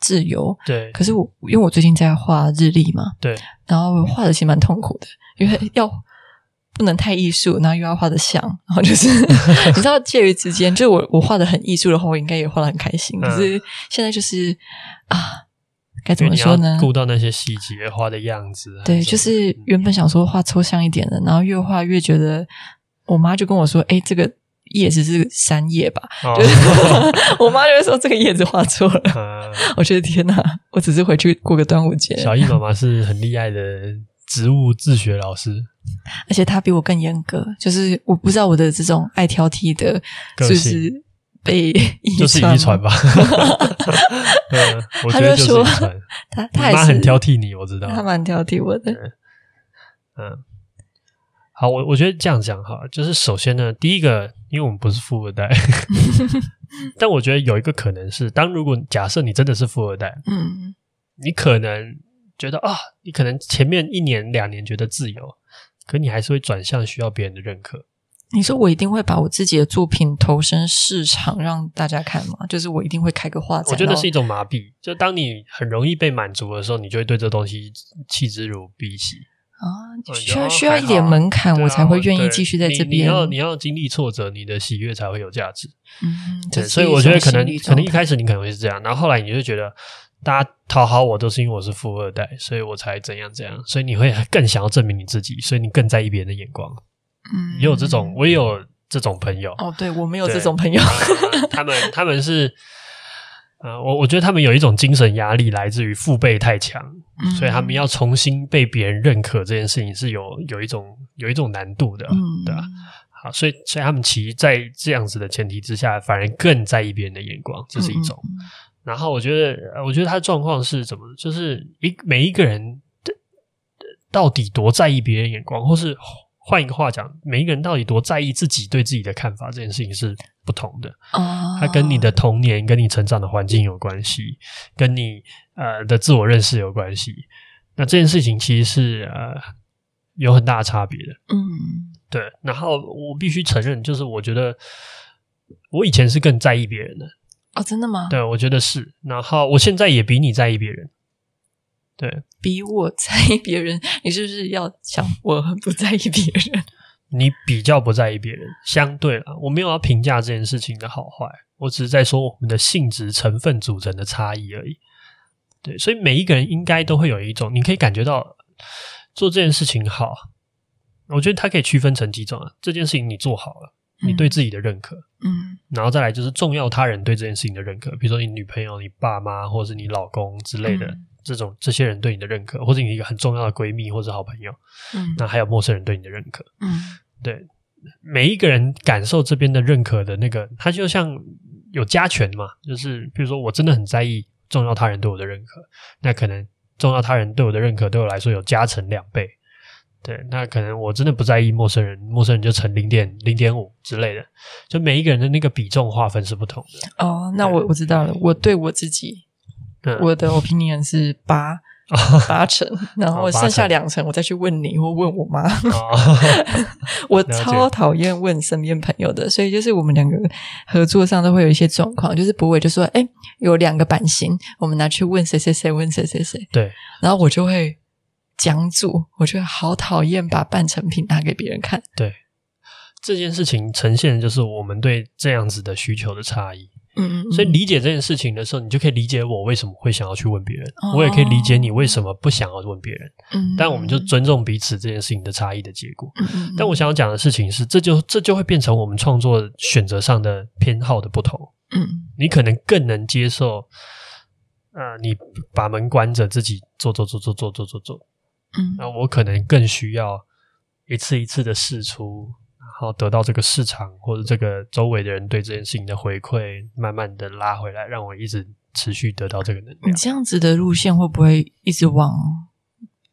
Speaker 2: 自由。
Speaker 1: 对，可
Speaker 2: 是我因为我最近在画日历嘛，
Speaker 1: 对，
Speaker 2: 然后画的其实蛮痛苦的，因为 要不能太艺术，然后又要画的像，然后就是 你知道介于之间，就我我画的很艺术的话，我应该也画的很开心，可是现在就是啊。该怎么说呢？
Speaker 1: 顾到那些细节，画的样子。
Speaker 2: 对，就是原本想说画抽象一点的，然后越画越觉得，我妈就跟我说：“哎，这个叶子是三叶吧？”哦、就是 我妈就会说这个叶子画错了。嗯、我觉得天哪！我只是回去过个端午节。
Speaker 1: 小易妈妈是很厉害的植物自学老师，
Speaker 2: 而且她比我更严格。就是我不知道我的这种爱挑剔的，就是。被
Speaker 1: 就是遗传吧，嗯，我觉得就是遗传。
Speaker 2: 他他还
Speaker 1: 是很挑剔你，我知道，
Speaker 2: 他蛮挑剔我的。
Speaker 1: 嗯，好，我我觉得这样讲哈，就是首先呢，第一个，因为我们不是富二代，但我觉得有一个可能是，当如果假设你真的是富二代，嗯，你可能觉得啊，你可能前面一年两年觉得自由，可你还是会转向需要别人的认可。
Speaker 2: 你说我一定会把我自己的作品投身市场让大家看吗？就是我一定会开个画展。
Speaker 1: 我觉得是一种麻痹。就当你很容易被满足的时候，你就会对这东西弃之如敝屣
Speaker 2: 啊。需要需要一点门槛，我才会愿意继续在这边。
Speaker 1: 你要你要经历挫折，你的喜悦才会有价值。嗯，对，所以我觉得可能可能一开始你可能会是这样，然后后来你就觉得大家讨好我都是因为我是富二代，所以我才怎样怎样，所以你会更想要证明你自己，所以你更在意别人的眼光。嗯，也有这种，我也有这种朋友。
Speaker 2: 哦，对，我没有这种朋友。
Speaker 1: 呃、他们他们是，呃，我我觉得他们有一种精神压力来自于父辈太强，嗯、所以他们要重新被别人认可这件事情是有有一种有一种难度的，嗯、对吧？好，所以所以他们其实在这样子的前提之下，反而更在意别人的眼光，这是一种。嗯、然后我觉得，我觉得他的状况是怎么，就是一每一个人的到底多在意别人眼光，或是。换一个话讲，每一个人到底多在意自己对自己的看法，这件事情是不同的。哦，它跟你的童年、跟你成长的环境有关系，跟你呃的自我认识有关系。那这件事情其实是呃有很大的差别的。嗯，对。然后我必须承认，就是我觉得我以前是更在意别人的。
Speaker 2: 哦，真的吗？
Speaker 1: 对，我觉得是。然后我现在也比你在意别人。对，
Speaker 2: 比我在意别人，你是不是要想我很不在意别人？
Speaker 1: 你比较不在意别人，相对了，我没有要评价这件事情的好坏，我只是在说我们的性质成分组成的差异而已。对，所以每一个人应该都会有一种，你可以感觉到做这件事情好，我觉得它可以区分成几种啊。这件事情你做好了，你对自己的认可，嗯，然后再来就是重要他人对这件事情的认可，比如说你女朋友、你爸妈或者是你老公之类的。嗯这种这些人对你的认可，或者你一个很重要的闺蜜或者好朋友，嗯，那还有陌生人对你的认可，嗯，对，每一个人感受这边的认可的那个，他就像有加权嘛，就是比如说我真的很在意重要他人对我的认可，那可能重要他人对我的认可对我来说有加成两倍，对，那可能我真的不在意陌生人，陌生人就乘零点零点五之类的，就每一个人的那个比重划分是不同的。
Speaker 2: 哦，那我我知道了，我对我自己，嗯、我的 opinion 是八。八成，然后剩下两成，我再去问你或问我妈。哦、我超讨厌问身边朋友的，所以就是我们两个合作上都会有一些状况，就是不会就说，哎，有两个版型，我们拿去问谁谁谁，问谁谁谁。
Speaker 1: 对，
Speaker 2: 然后我就会讲组，我觉得好讨厌把半成品拿给别人看。
Speaker 1: 对，这件事情呈现的就是我们对这样子的需求的差异。
Speaker 2: 嗯，
Speaker 1: 所以理解这件事情的时候，你就可以理解我为什么会想要去问别人，哦、我也可以理解你为什么不想要问别人。
Speaker 2: 嗯，
Speaker 1: 但我们就尊重彼此这件事情的差异的结果。
Speaker 2: 嗯，
Speaker 1: 但我想要讲的事情是，这就这就会变成我们创作选择上的偏好的不同。
Speaker 2: 嗯，
Speaker 1: 你可能更能接受，呃，你把门关着，自己做做做做做做做做。
Speaker 2: 嗯，
Speaker 1: 那我可能更需要一次一次的试出。然后得到这个市场或者这个周围的人对这件事情的回馈，慢慢的拉回来，让我一直持续得到这个能量。
Speaker 2: 你这样子的路线会不会一直往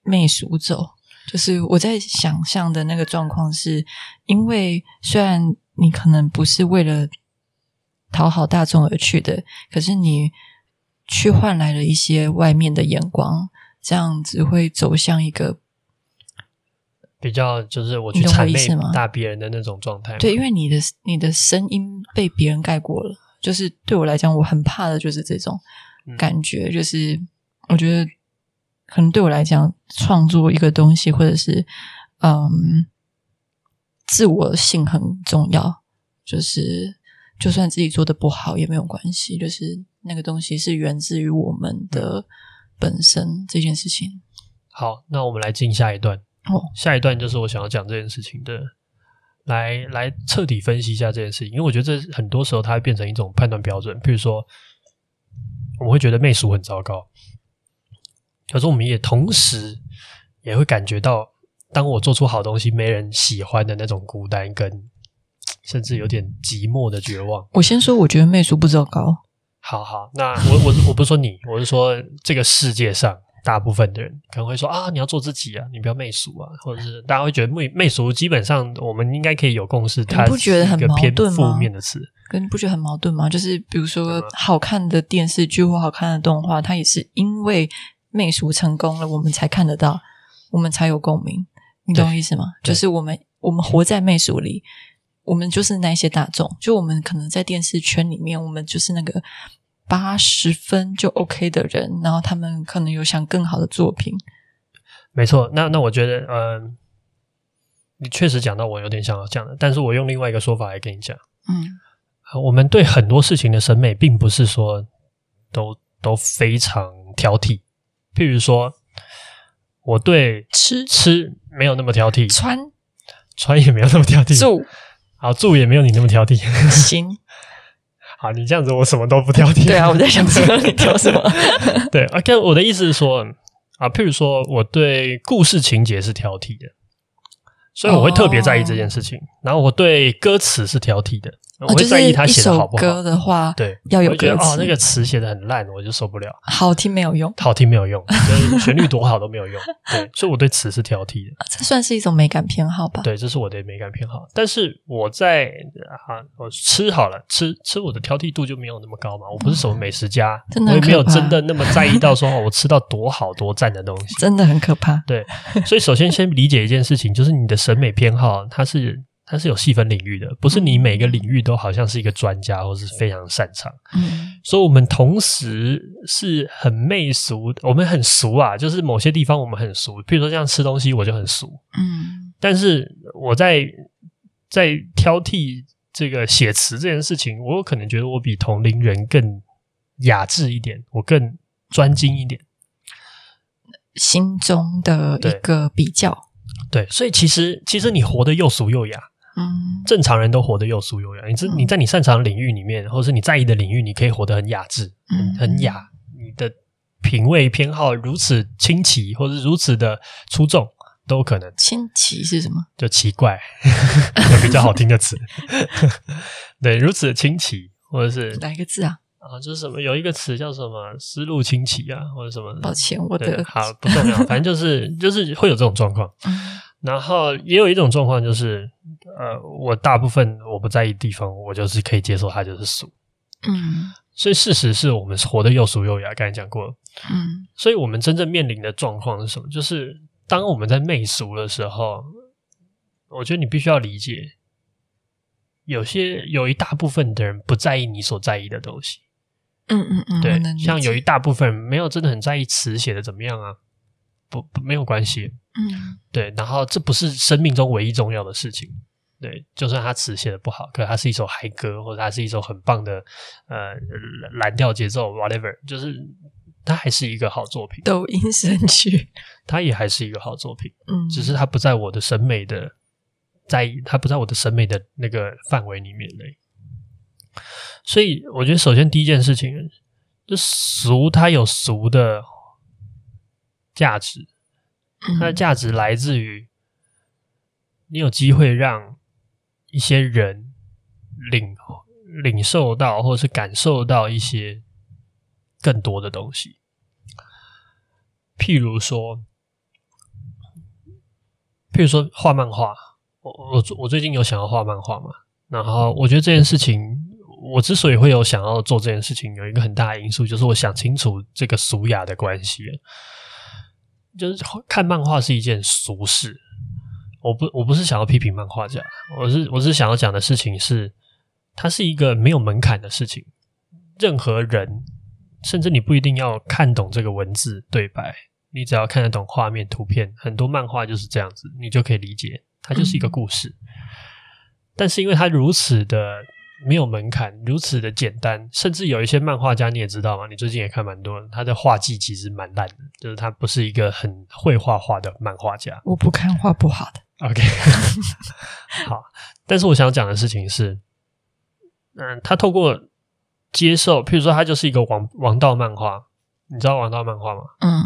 Speaker 2: 媚俗走？就是我在想象的那个状况是，因为虽然你可能不是为了讨好大众而去的，可是你去换来了一些外面的眼光，这样子会走向一个。
Speaker 1: 比较就是我去谄媚大别人的那种状态，
Speaker 2: 对，因为你的你的声音被别人盖过了，就是对我来讲，我很怕的就是这种感觉，嗯、就是我觉得可能对我来讲，创作一个东西或者是嗯，自我性很重要，就是就算自己做的不好也没有关系，就是那个东西是源自于我们的本身这件事情。
Speaker 1: 好，那我们来进下一段。
Speaker 2: 哦，
Speaker 1: 下一段就是我想要讲这件事情的，来来彻底分析一下这件事情，因为我觉得这很多时候它会变成一种判断标准。譬如说，我们会觉得媚俗很糟糕，可是我们也同时也会感觉到，当我做出好东西没人喜欢的那种孤单，跟甚至有点寂寞的绝望。
Speaker 2: 我先说，我觉得媚俗不糟糕。
Speaker 1: 好好，那我我我不是说你，我是说这个世界上。大部分的人可能会说啊，你要做自己啊，你不要媚俗啊，或者是大家会觉得媚媚俗，基本上我们应该可以有共识。它不觉得很矛盾吗？负面的词，
Speaker 2: 可你不觉得很矛盾吗？就是比如说，好看的电视剧或好看的动画，它也是因为媚俗成功了，我们才看得到，我们才有共鸣。你懂我意思吗？就是我们我们活在媚俗里，我们就是那些大众，就我们可能在电视圈里面，我们就是那个。八十分就 OK 的人，然后他们可能有想更好的作品。
Speaker 1: 没错，那那我觉得，嗯、呃，你确实讲到我有点想要讲的，但是我用另外一个说法来跟你讲。
Speaker 2: 嗯，
Speaker 1: 我们对很多事情的审美，并不是说都都非常挑剔。譬如说，我对吃吃没有那么挑剔，
Speaker 2: 穿
Speaker 1: 穿也没有那么挑剔，住好住也没有你那么挑剔。
Speaker 2: 行。
Speaker 1: 好，你这样子我什么都不挑剔。
Speaker 2: 对啊，我在想说你挑什么？
Speaker 1: 对，OK，我的意思是说啊，譬如说我对故事情节是挑剔的，所以我会特别在意这件事情。Oh. 然后我对歌词是挑剔的。我会在意他写的好不好。
Speaker 2: 歌的话，
Speaker 1: 对，
Speaker 2: 要有歌词。
Speaker 1: 哦，那个词写的很烂，我就受不了。
Speaker 2: 好听没有用，
Speaker 1: 好听没有用，就 是旋律多好都没有用。对，所以我对词是挑剔的。
Speaker 2: 这算是一种美感偏好吧？
Speaker 1: 对，这是我的美感偏好。但是我在啊，我吃好了，吃吃我的挑剔度就没有那么高嘛。我不是什么美食家，
Speaker 2: 真的
Speaker 1: 我也没有真的那么在意到说 哦，我吃到多好多赞的东西，
Speaker 2: 真的很可怕。
Speaker 1: 对，所以首先先理解一件事情，就是你的审美偏好，它是。它是有细分领域的，不是你每个领域都好像是一个专家或是非常擅长。
Speaker 2: 嗯，
Speaker 1: 所以我们同时是很媚俗，我们很俗啊，就是某些地方我们很俗，比如说像吃东西，我就很俗。
Speaker 2: 嗯，
Speaker 1: 但是我在在挑剔这个写词这件事情，我有可能觉得我比同龄人更雅致一点，我更专精一点，
Speaker 2: 心中的一个比较。
Speaker 1: 对，对，所以其实其实你活得又俗又雅。
Speaker 2: 嗯，
Speaker 1: 正常人都活得又俗又雅。你这你在你擅长的领域里面，嗯、或者是你在意的领域，你可以活得很雅致，
Speaker 2: 嗯，
Speaker 1: 很雅。你的品味偏好如此清奇，或者是如此的出众，都有可能。
Speaker 2: 清奇是什么？
Speaker 1: 就奇怪，有 比较好听的词。对，如此的清奇，或者是
Speaker 2: 哪一个字啊？
Speaker 1: 啊，就是什么？有一个词叫什么“思路清奇”啊，或者什么？
Speaker 2: 抱歉，我的
Speaker 1: 好不重要，反正就是就是会有这种状况。
Speaker 2: 嗯
Speaker 1: 然后也有一种状况就是，呃，我大部分我不在意地方，我就是可以接受它就是俗。
Speaker 2: 嗯，
Speaker 1: 所以事实是我们活得又俗又雅，刚才讲过。
Speaker 2: 嗯，
Speaker 1: 所以我们真正面临的状况是什么？就是当我们在媚俗的时候，我觉得你必须要理解，有些有一大部分的人不在意你所在意的东西。
Speaker 2: 嗯嗯嗯，
Speaker 1: 对，像有一大部分人没有真的很在意词写的怎么样啊，不，不没有关系。
Speaker 2: 嗯，对，
Speaker 1: 然后这不是生命中唯一重要的事情。对，就算他词写的不好，可是它是一首嗨歌，或者它是一首很棒的呃蓝调节奏，whatever，就是它还是一个好作品。
Speaker 2: 抖音神曲，
Speaker 1: 它也还是一个好作品。
Speaker 2: 嗯，
Speaker 1: 只是它不在我的审美的，在意它不在我的审美的那个范围里面嘞。所以我觉得，首先第一件事情，就俗，它有俗的价值，它的价值来自于你有机会让。一些人领领受到，或者是感受到一些更多的东西，譬如说，譬如说画漫画，我我我最近有想要画漫画嘛，然后我觉得这件事情，我之所以会有想要做这件事情，有一个很大的因素，就是我想清楚这个俗雅的关系，就是看漫画是一件俗事。我不，我不是想要批评漫画家，我是，我是想要讲的事情是，它是一个没有门槛的事情。任何人，甚至你不一定要看懂这个文字对白，你只要看得懂画面、图片，很多漫画就是这样子，你就可以理解，它就是一个故事。嗯。但是因为它如此的没有门槛，如此的简单，甚至有一些漫画家你也知道嘛，你最近也看蛮多，他的画技其实蛮烂的，就是他不是一个很会画画的漫画家。
Speaker 2: 我不看画不好的。
Speaker 1: OK，好，但是我想讲的事情是，嗯，他透过接受，譬如说，他就是一个王王道漫画，你知道王道漫画吗？
Speaker 2: 嗯，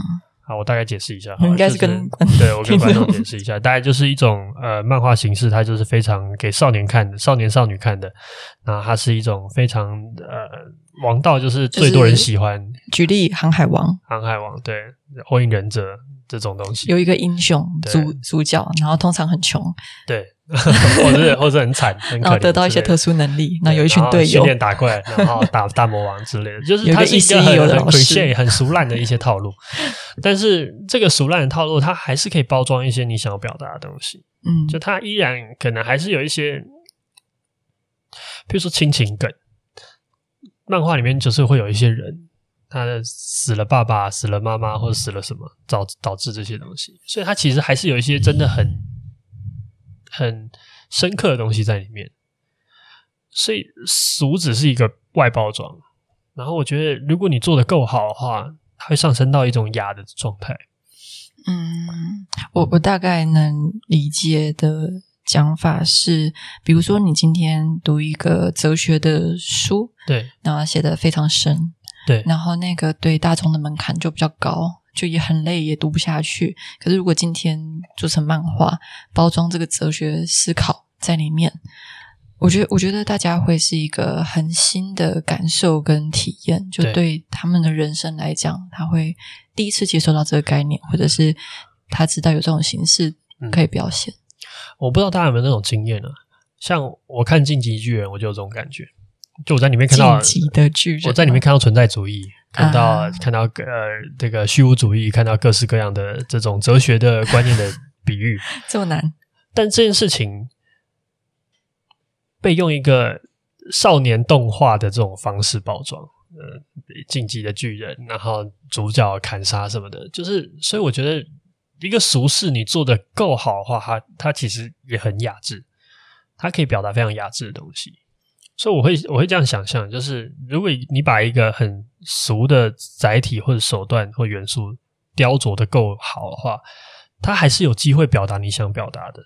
Speaker 1: 好，我大概解释一下，
Speaker 2: 应该是跟、
Speaker 1: 就是、对我跟观众解释一下，大概就是一种呃漫画形式，它就是非常给少年看的，少年少女看的，那它是一种非常呃王道，就是最多人喜欢。
Speaker 2: 举例，《航海王》，《
Speaker 1: 航海王》对，《火影忍者》。这种东西。
Speaker 2: 有一个英雄主主角，然后通常很穷，
Speaker 1: 对，或者或者很惨，很可怜，
Speaker 2: 然后得到一些特殊能力，那有一群队友
Speaker 1: 训练打怪，然后打大魔王之类的，就是它是一个很很 cliche 很俗烂的一些套路。但是这个俗烂的套路，它还是可以包装一些你想要表达的东西。
Speaker 2: 嗯，
Speaker 1: 就它依然可能还是有一些，比如说亲情梗，漫画里面就是会有一些人。他的死了爸爸，死了妈妈，或者死了什么，导导致这些东西，所以他其实还是有一些真的很很深刻的东西在里面。所以俗只是一个外包装，然后我觉得如果你做的够好的话，它会上升到一种雅的状态。
Speaker 2: 嗯，我我大概能理解的讲法是，比如说你今天读一个哲学的书，
Speaker 1: 对，
Speaker 2: 然后写的非常深。
Speaker 1: 对，
Speaker 2: 然后那个对大众的门槛就比较高，就也很累，也读不下去。可是如果今天做成漫画，包装这个哲学思考在里面，我觉得我觉得大家会是一个很新的感受跟体验。就对他们的人生来讲，他会第一次接受到这个概念，或者是他知道有这种形式可以表现。
Speaker 1: 嗯，我不知道大家有没有那种经验呢？像我看《进击巨人》，我就有这种感觉。就我在里面看到，我在里面看到存在主义，看到、啊、看到呃这个虚无主义，看到各式各样的这种哲学的观念的比喻，
Speaker 2: 这么难。
Speaker 1: 但这件事情被用一个少年动画的这种方式包装，呃，进击的巨人，然后主角砍杀什么的，就是所以我觉得一个俗事你做的够好的话，它它其实也很雅致，它可以表达非常雅致的东西。所以我会我会这样想象，就是如果你把一个很俗的载体或者手段或元素雕琢的够好的话，它还是有机会表达你想表达的。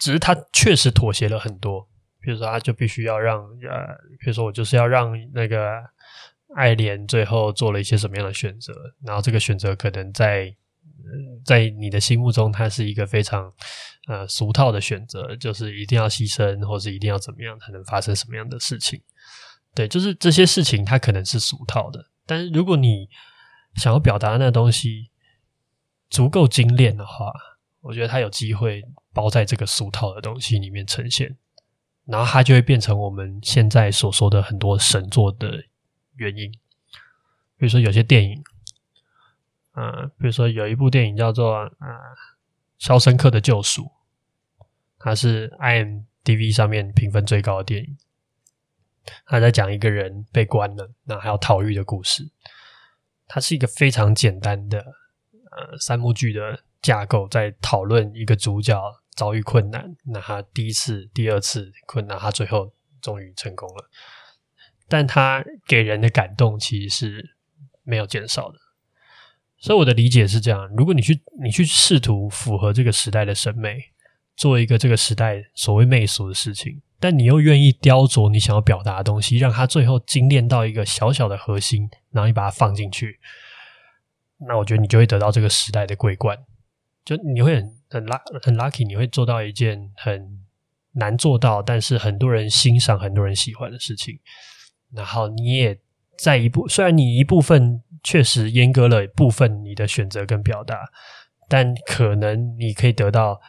Speaker 1: 只是它确实妥协了很多，比如说他就必须要让呃，比如说我就是要让那个爱莲最后做了一些什么样的选择，然后这个选择可能在。在你的心目中，它是一个非常呃俗套的选择，就是一定要牺牲，或是一定要怎么样才能发生什么样的事情。对，就是这些事情，它可能是俗套的。但是如果你想要表达那东西足够精炼的话，我觉得它有机会包在这个俗套的东西里面呈现，然后它就会变成我们现在所说的很多神作的原因。比如说有些电影，呃，比如说有一部电影叫做《呃肖申克的救赎》，它是 IMDB 上面评分最高的电影。他在讲一个人被关了，那还有逃狱的故事。它是一个非常简单的呃三幕剧的架构，在讨论一个主角遭遇困难，那他第一次、第二次困难，他最后终于成功了。但他给人的感动其实是没有减少的。所以我的理解是这样：如果你去你去试图符合这个时代的审美，做一个这个时代所谓媚俗的事情。但你又愿意雕琢你想要表达的东西，让它最后精炼到一个小小的核心，然后你把它放进去，那我觉得你就会得到这个时代的桂冠。就你会很很拉很 lucky，你会做到一件很难做到，但是很多人欣赏、很多人喜欢的事情。然后你也在一部，虽然你一部分确实阉割了部分你的选择跟表达，但可能你可以得到。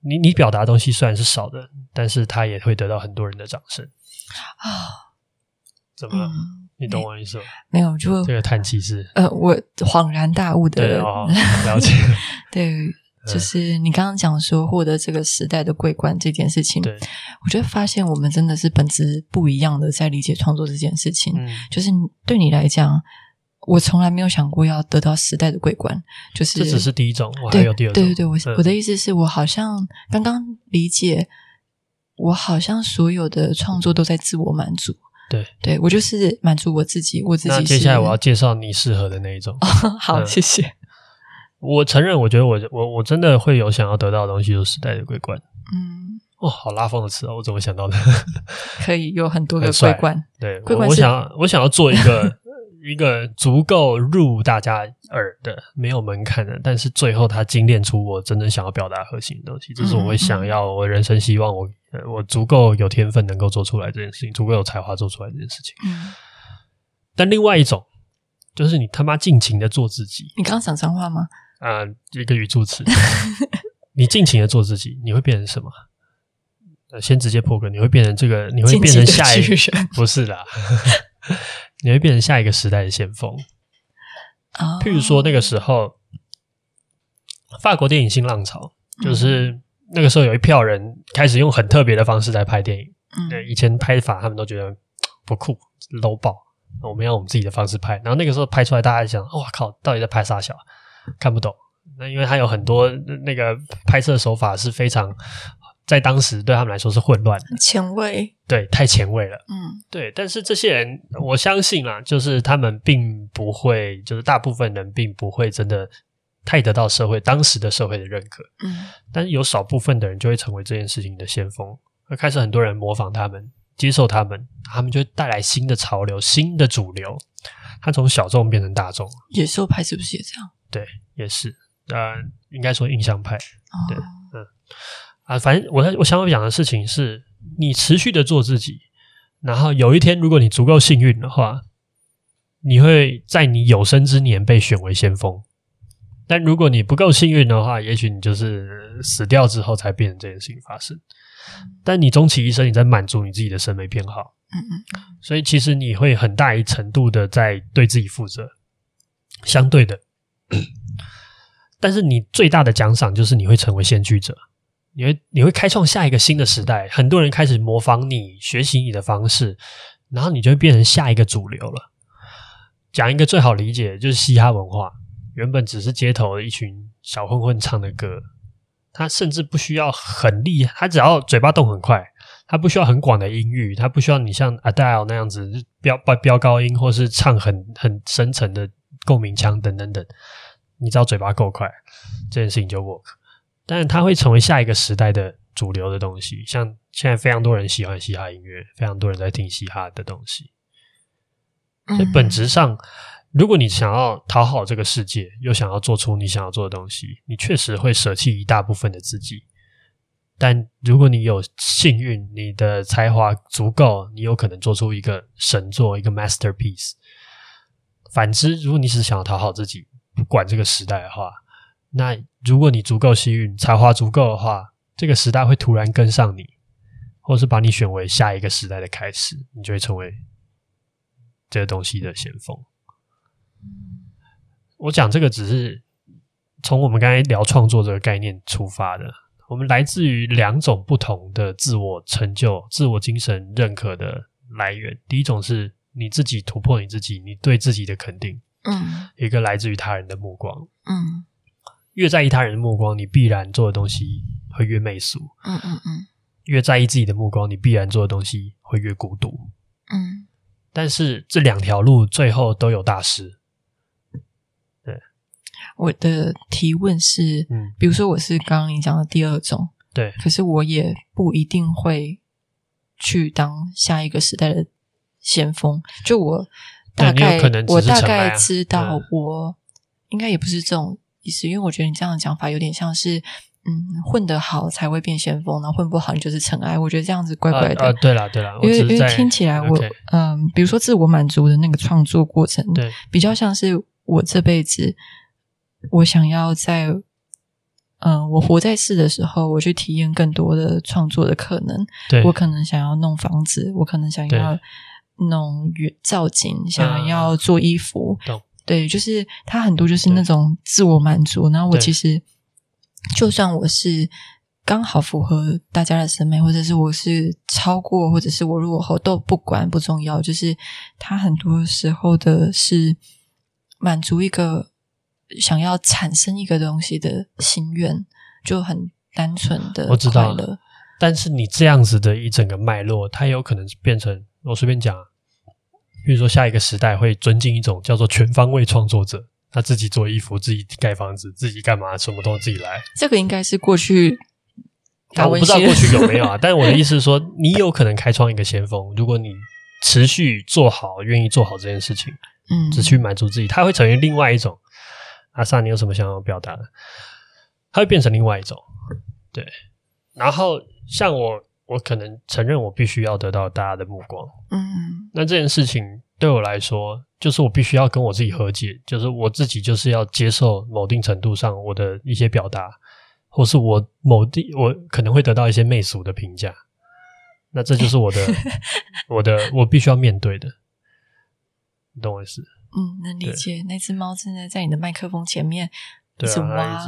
Speaker 1: 你你表达的东西虽然是少的，但是他也会得到很多人的掌声啊！怎么了？嗯、你懂我意思吗？
Speaker 2: 没有，就
Speaker 1: 这个叹气是
Speaker 2: 呃，我恍然大悟的，
Speaker 1: 对哦，了解。
Speaker 2: 对，就是你刚刚讲说获得这个时代的桂冠这件事情，
Speaker 1: 对，
Speaker 2: 我觉得发现我们真的是本质不一样的在理解创作这件事情。嗯，就是对你来讲。我从来没有想过要得到时代的桂冠，就是
Speaker 1: 这只是第一种，我还有第二种。对对对，我、
Speaker 2: 的意思是我好像刚刚理解，我好像所有的创作都在自我满足。
Speaker 1: 对
Speaker 2: 对，我就是满足我自己，我自己。那
Speaker 1: 接下来我要介绍你适合的那一种。
Speaker 2: 好，嗯、谢谢。
Speaker 1: 我承认，我觉得我我我真的会有想要得到的东西，就是时代的桂冠。
Speaker 2: 嗯，
Speaker 1: 哦，好拉风的词哦，我怎么想到的？
Speaker 2: 可以有很多个桂冠。
Speaker 1: 对，桂冠我，我想要我想要做一个。一个足够入大家耳的、没有门槛的，但是最后它精炼出我真正想要表达核心的东西，这是我会想要，我人生希望我我足够有天分能够做出来这件事情，足够有才华做出来这件事情。
Speaker 2: 嗯。
Speaker 1: 但另外一种就是你他妈尽情的做自己。
Speaker 2: 你刚刚讲脏话吗？
Speaker 1: 啊、呃，一个语助词。你尽情的做自己，你会变成什么？呃，先直接破格，你会变成这个，你会变成下一个？不是啦。你会变成下一个时代的先锋。
Speaker 2: Oh.
Speaker 1: 譬如说，那个时候，法国电影新浪潮，就是那个时候有一票人开始用很特别的方式在拍电影。
Speaker 2: 嗯，
Speaker 1: 对，以前拍法他们都觉得不酷，low 爆。我们要我们自己的方式拍。然后那个时候拍出来，大家想：哇靠，到底在拍啥小？看不懂。那因为他有很多那个拍摄手法是非常。在当时对他们来说是混乱的，
Speaker 2: 前卫，
Speaker 1: 对，太前卫了，
Speaker 2: 嗯，
Speaker 1: 对。但是这些人，我相信啊，就是他们并不会，就是大部分人并不会真的太得到社会当时的社会的认可，
Speaker 2: 嗯。
Speaker 1: 但是有少部分的人就会成为这件事情的先锋，而开始很多人模仿他们，接受他们，他们就会带来新的潮流、新的主流。他从小众变成大众，
Speaker 2: 野兽派是不是也这样？
Speaker 1: 对，也是，呃，应该说印象派，
Speaker 2: 哦、
Speaker 1: 对，嗯。啊，反正我我想要讲的事情是，你持续的做自己，然后有一天，如果你足够幸运的话，你会在你有生之年被选为先锋。但如果你不够幸运的话，也许你就是死掉之后才变成这件事情发生。但你终其一生，你在满足你自己的审美偏好，
Speaker 2: 嗯嗯，
Speaker 1: 所以其实你会很大一程度的在对自己负责，相对的，但是你最大的奖赏就是你会成为先驱者。你会你会开创下一个新的时代，很多人开始模仿你，学习你的方式，然后你就会变成下一个主流了。讲一个最好理解，就是嘻哈文化，原本只是街头的一群小混混唱的歌，他甚至不需要很厉害，他只要嘴巴动很快，他不需要很广的音域，他不需要你像 Adele 那样子飙飙高音，或是唱很很深沉的共鸣腔等等等，你只要嘴巴够快，这件事情就 work。但是它会成为下一个时代的主流的东西，像现在非常多人喜欢嘻哈音乐，非常多人在听嘻哈的东西。所以本质上，如果你想要讨好这个世界，又想要做出你想要做的东西，你确实会舍弃一大部分的自己。但如果你有幸运，你的才华足够，你有可能做出一个神作，一个 masterpiece。反之，如果你只想要讨好自己，不管这个时代的话，那如果你足够幸运，才华足够的话，这个时代会突然跟上你，或是把你选为下一个时代的开始，你就会成为这个东西的先锋。我讲这个只是从我们刚才聊创作这个概念出发的。我们来自于两种不同的自我成就、自我精神认可的来源。第一种是你自己突破你自己，你对自己的肯定。嗯，一个来自于他人的目光。嗯，越在意他人的目光，你必然做的东西会越媚俗。嗯嗯嗯，越在意自己的目光，你必然做的东西会越孤独。嗯，但是这两条路最后都有大师。
Speaker 2: 对我的提问是，嗯，比如说我是刚刚你讲的第二种，
Speaker 1: 对，
Speaker 2: 可是我也不一定会去当下一个时代的先锋。就我大概，我大概知道，我应该也不是这种意思，因为我觉得你这样的讲法有点像是，嗯，混得好才会变先锋，然后混不好你就是尘埃。我觉得这样子怪怪的。
Speaker 1: 啊，对了对了，
Speaker 2: 因为因为听起来我，嗯，比如说自我满足的那个创作过程，对，比较像是我这辈子。我想要在，嗯、呃，我活在世的时候，我去体验更多的创作的可能。
Speaker 1: 对，
Speaker 2: 我可能想要弄房子，我可能想要弄造景，想要做衣服。
Speaker 1: 嗯、
Speaker 2: 对，就是他很多就是那种自我满足。然后我其实，就算我是刚好符合大家的审美，或者是我是超过，或者是我落后，都不管不重要。就是他很多时候的是满足一个。想要产生一个东西的心愿，就很单纯的。
Speaker 1: 我知道了，但是你这样子的一整个脉络，它有可能变成我随便讲，比如说下一个时代会尊敬一种叫做全方位创作者，他自己做衣服，自己盖房子，自己干嘛，什么都自己来。
Speaker 2: 这个应该是过去，
Speaker 1: 啊，我不知道过去有没有啊。但我的意思是说，你有可能开创一个先锋，如果你持续做好，愿意做好这件事情，嗯，只去满足自己，它会成为另外一种。阿萨，你有什么想要表达的？它会变成另外一种，对。然后像我，我可能承认我必须要得到大家的目光，嗯。那这件事情对我来说，就是我必须要跟我自己和解，就是我自己就是要接受某定程度上我的一些表达，或是我某地我可能会得到一些媚俗的评价。那这就是我的，我的，我必须要面对的，你懂我意思？
Speaker 2: 嗯，能理解。那只猫正在在你的麦克风前面一直挖，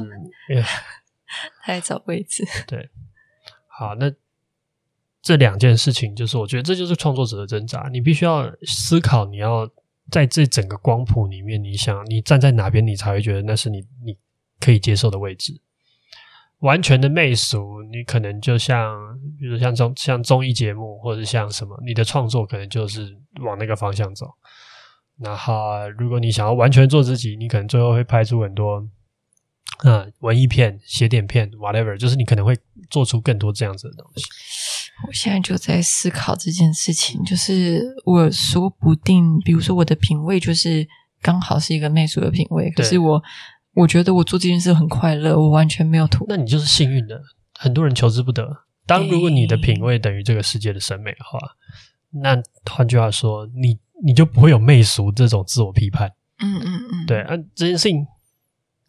Speaker 2: 它在找位置。
Speaker 1: 对，好，那这两件事情，就是我觉得这就是创作者的挣扎。你必须要思考，你要在这整个光谱里面，你想你站在哪边，你才会觉得那是你你可以接受的位置。完全的媚俗，你可能就像，比如像综像综艺节目，或者像什么，你的创作可能就是往那个方向走。那好，如果你想要完全做自己，你可能最后会拍出很多，嗯，文艺片、写点片，whatever，就是你可能会做出更多这样子的东西。
Speaker 2: 我现在就在思考这件事情，就是我说不定，比如说我的品味就是刚好是一个媚俗的品味，可是我我觉得我做这件事很快乐，我完全没有图。
Speaker 1: 那你就是幸运的，很多人求之不得。当如果你的品味等于这个世界的审美的话，那换句话说，你。你就不会有媚俗这种自我批判，嗯嗯嗯，对啊，这件事情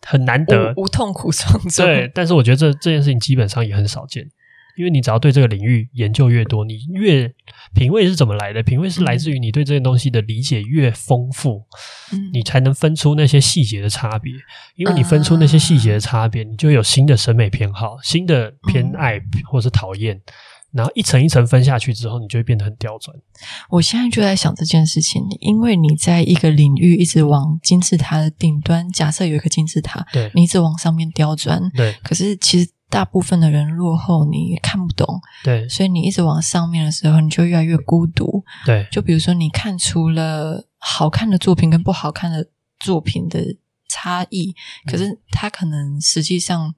Speaker 1: 很难得，
Speaker 2: 无，无痛苦创作，
Speaker 1: 对，但是我觉得这这件事情基本上也很少见，因为你只要对这个领域研究越多，你越品味是怎么来的？品味是来自于你对这件东西的理解越丰富，嗯，你才能分出那些细节的差别，因为你分出那些细节的差别，你就有新的审美偏好、新的偏爱或是讨厌。然后一层一层分下去之后，你就会变得很刁钻。
Speaker 2: 我现在就在想这件事情，因为你在一个领域一直往金字塔的顶端，假设有一个金字塔，
Speaker 1: 对，
Speaker 2: 你一直往上面刁钻，
Speaker 1: 对。
Speaker 2: 可是其实大部分的人落后，你也看不懂，
Speaker 1: 对。
Speaker 2: 所以你一直往上面的时候，你就越来越孤独，
Speaker 1: 对。
Speaker 2: 就比如说，你看出了好看的作品跟不好看的作品的差异，可是它可能实际上，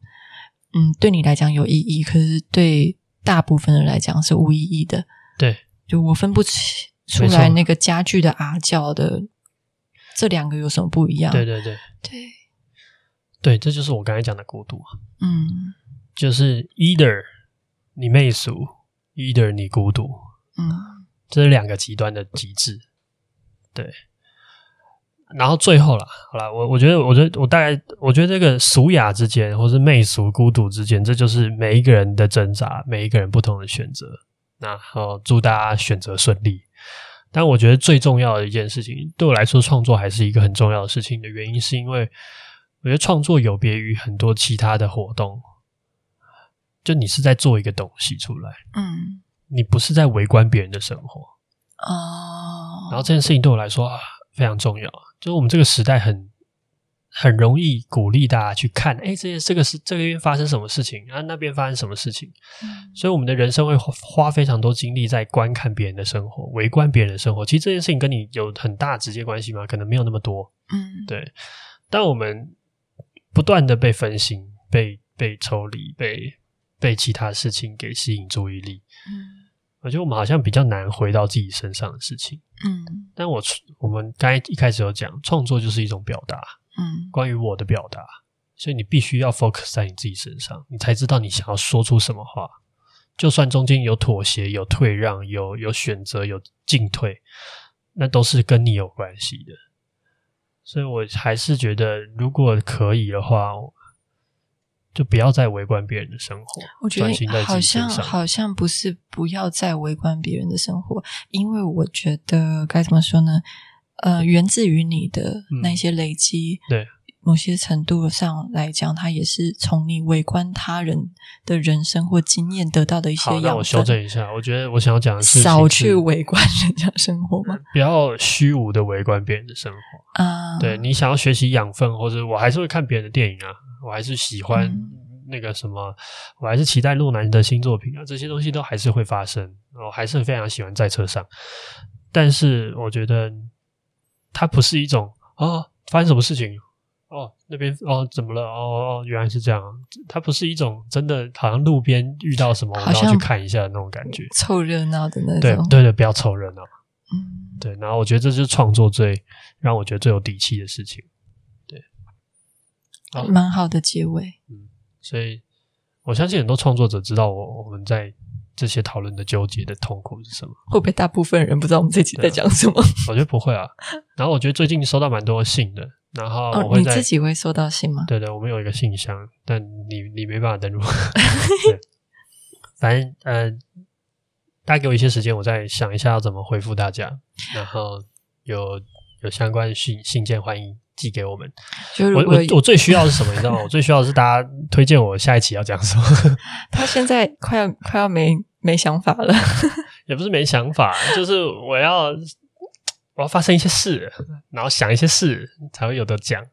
Speaker 2: 嗯，对你来讲有意义，可是对。大部分人来讲是无意义的，
Speaker 1: 对，
Speaker 2: 就我分不清出来那个家具的啊叫的这两个有什么不一样？
Speaker 1: 对对对
Speaker 2: 对
Speaker 1: 对，这就是我刚才讲的孤独啊，
Speaker 2: 嗯，
Speaker 1: 就是 either 你媚俗，either 你孤独，
Speaker 2: 嗯，
Speaker 1: 这是两个极端的极致，对。然后最后了，好了，我我觉得，我觉得我大概，我觉得这个俗雅之间，或是媚俗孤独之间，这就是每一个人的挣扎，每一个人不同的选择。那好，祝大家选择顺利。但我觉得最重要的一件事情，对我来说，创作还是一个很重要的事情的原因，是因为我觉得创作有别于很多其他的活动，就你是在做一个东西出来，嗯，你不是在围观别人的生活哦。然后这件事情对我来说啊，非常重要。就是我们这个时代很很容易鼓励大家去看，哎，这些这个是这个边发生什么事情啊，那边发生什么事情，嗯，所以我们的人生会花非常多精力在观看别人的生活，围观别人的生活。其实这件事情跟你有很大直接关系吗？可能没有那么多，嗯，对。但我们不断的被分心、被被抽离、被被其他事情给吸引注意力，嗯。我觉得我们好像比较难回到自己身上的事情，嗯，但我我们刚才一开始有讲，创作就是一种表达，嗯，关于我的表达，所以你必须要 focus 在你自己身上，你才知道你想要说出什么话，就算中间有妥协、有退让、有有选择、有进退，那都是跟你有关系的，所以我还是觉得，如果可以的话。就不要再围观别人的生活。
Speaker 2: 我觉得好像好像不是不要再围观别人的生活，因为我觉得该怎么说呢？呃，源自于你的那些累积，嗯、对某些程度上来讲，它也是从你围观他人的人生或经验得到的一些养分。
Speaker 1: 那我修正一下，我觉得我想要讲的是
Speaker 2: 少去围观人家生活嘛，
Speaker 1: 不要虚无的围观别人的生活啊。对，你想要学习养分，或者我还是会看别人的电影啊。我还是喜欢那个什么，嗯、我还是期待洛南的新作品啊，这些东西都还是会发生。我还是非常喜欢在车上，但是我觉得它不是一种哦，发生什么事情哦，那边哦怎么了哦哦，原来是这样。它不是一种真的好像路边遇到什么，我都要去看一下的那种感觉，
Speaker 2: 凑热闹的那种。
Speaker 1: 对对对，不要凑热闹。嗯，对。然后我觉得这就是创作最让我觉得最有底气的事情。
Speaker 2: 蛮好的结尾，
Speaker 1: 嗯，所以我相信很多创作者知道我我们在这些讨论的纠结的痛苦是什么。
Speaker 2: 会不会大部分人不知道我们这集在讲什么？
Speaker 1: 我觉得不会啊。然后我觉得最近收到蛮多信的，然后我会、
Speaker 2: 哦、你自己会收到信吗？
Speaker 1: 对对，我们有一个信箱，但你你没办法登录。对，反正呃，大家给我一些时间，我再想一下要怎么回复大家。然后有有相关的信信件，欢迎。寄给我们，就我我我最需要的是什么？你知道吗？我最需要的是大家推荐我下一期要讲什么。
Speaker 2: 他现在快要快要没没想法了，
Speaker 1: 也不是没想法，就是我要我要发生一些事，然后想一些事才会有得讲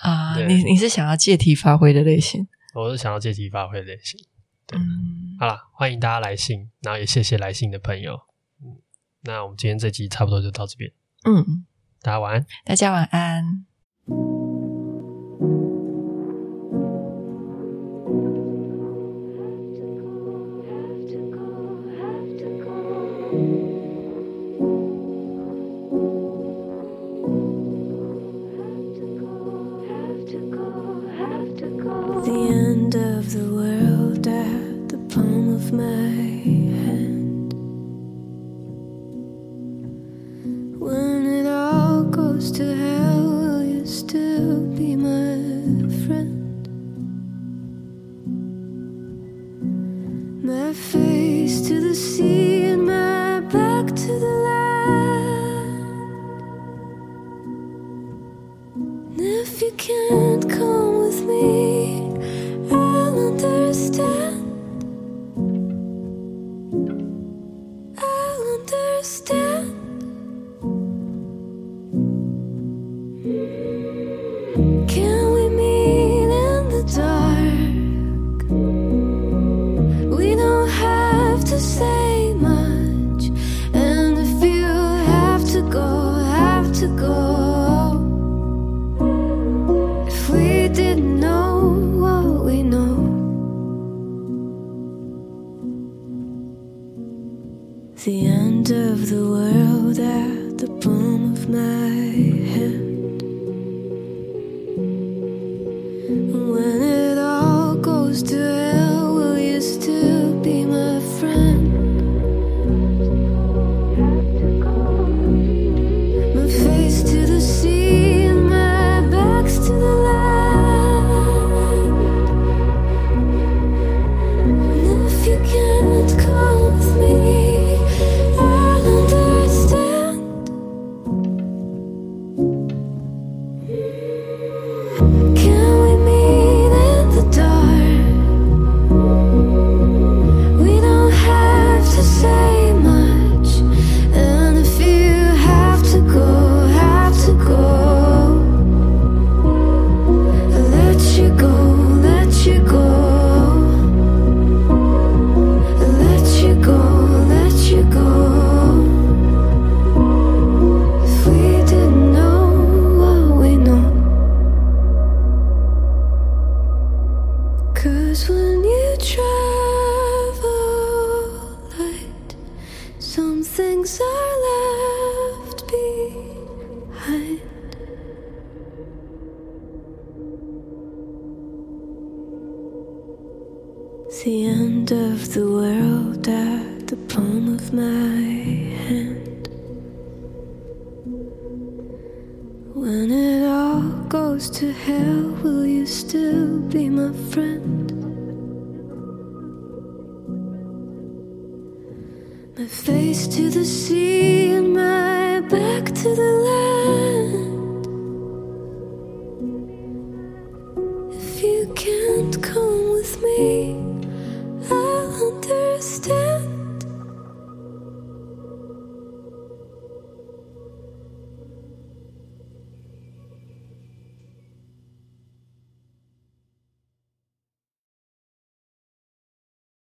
Speaker 2: 啊。你你是想要借题发挥的类型？
Speaker 1: 我是想要借题发挥的类型。对，嗯、好了，欢迎大家来信，然后也谢谢来信的朋友。嗯，那我们今天这集差不多就到这边。嗯，大家晚安。
Speaker 2: 大家晚安。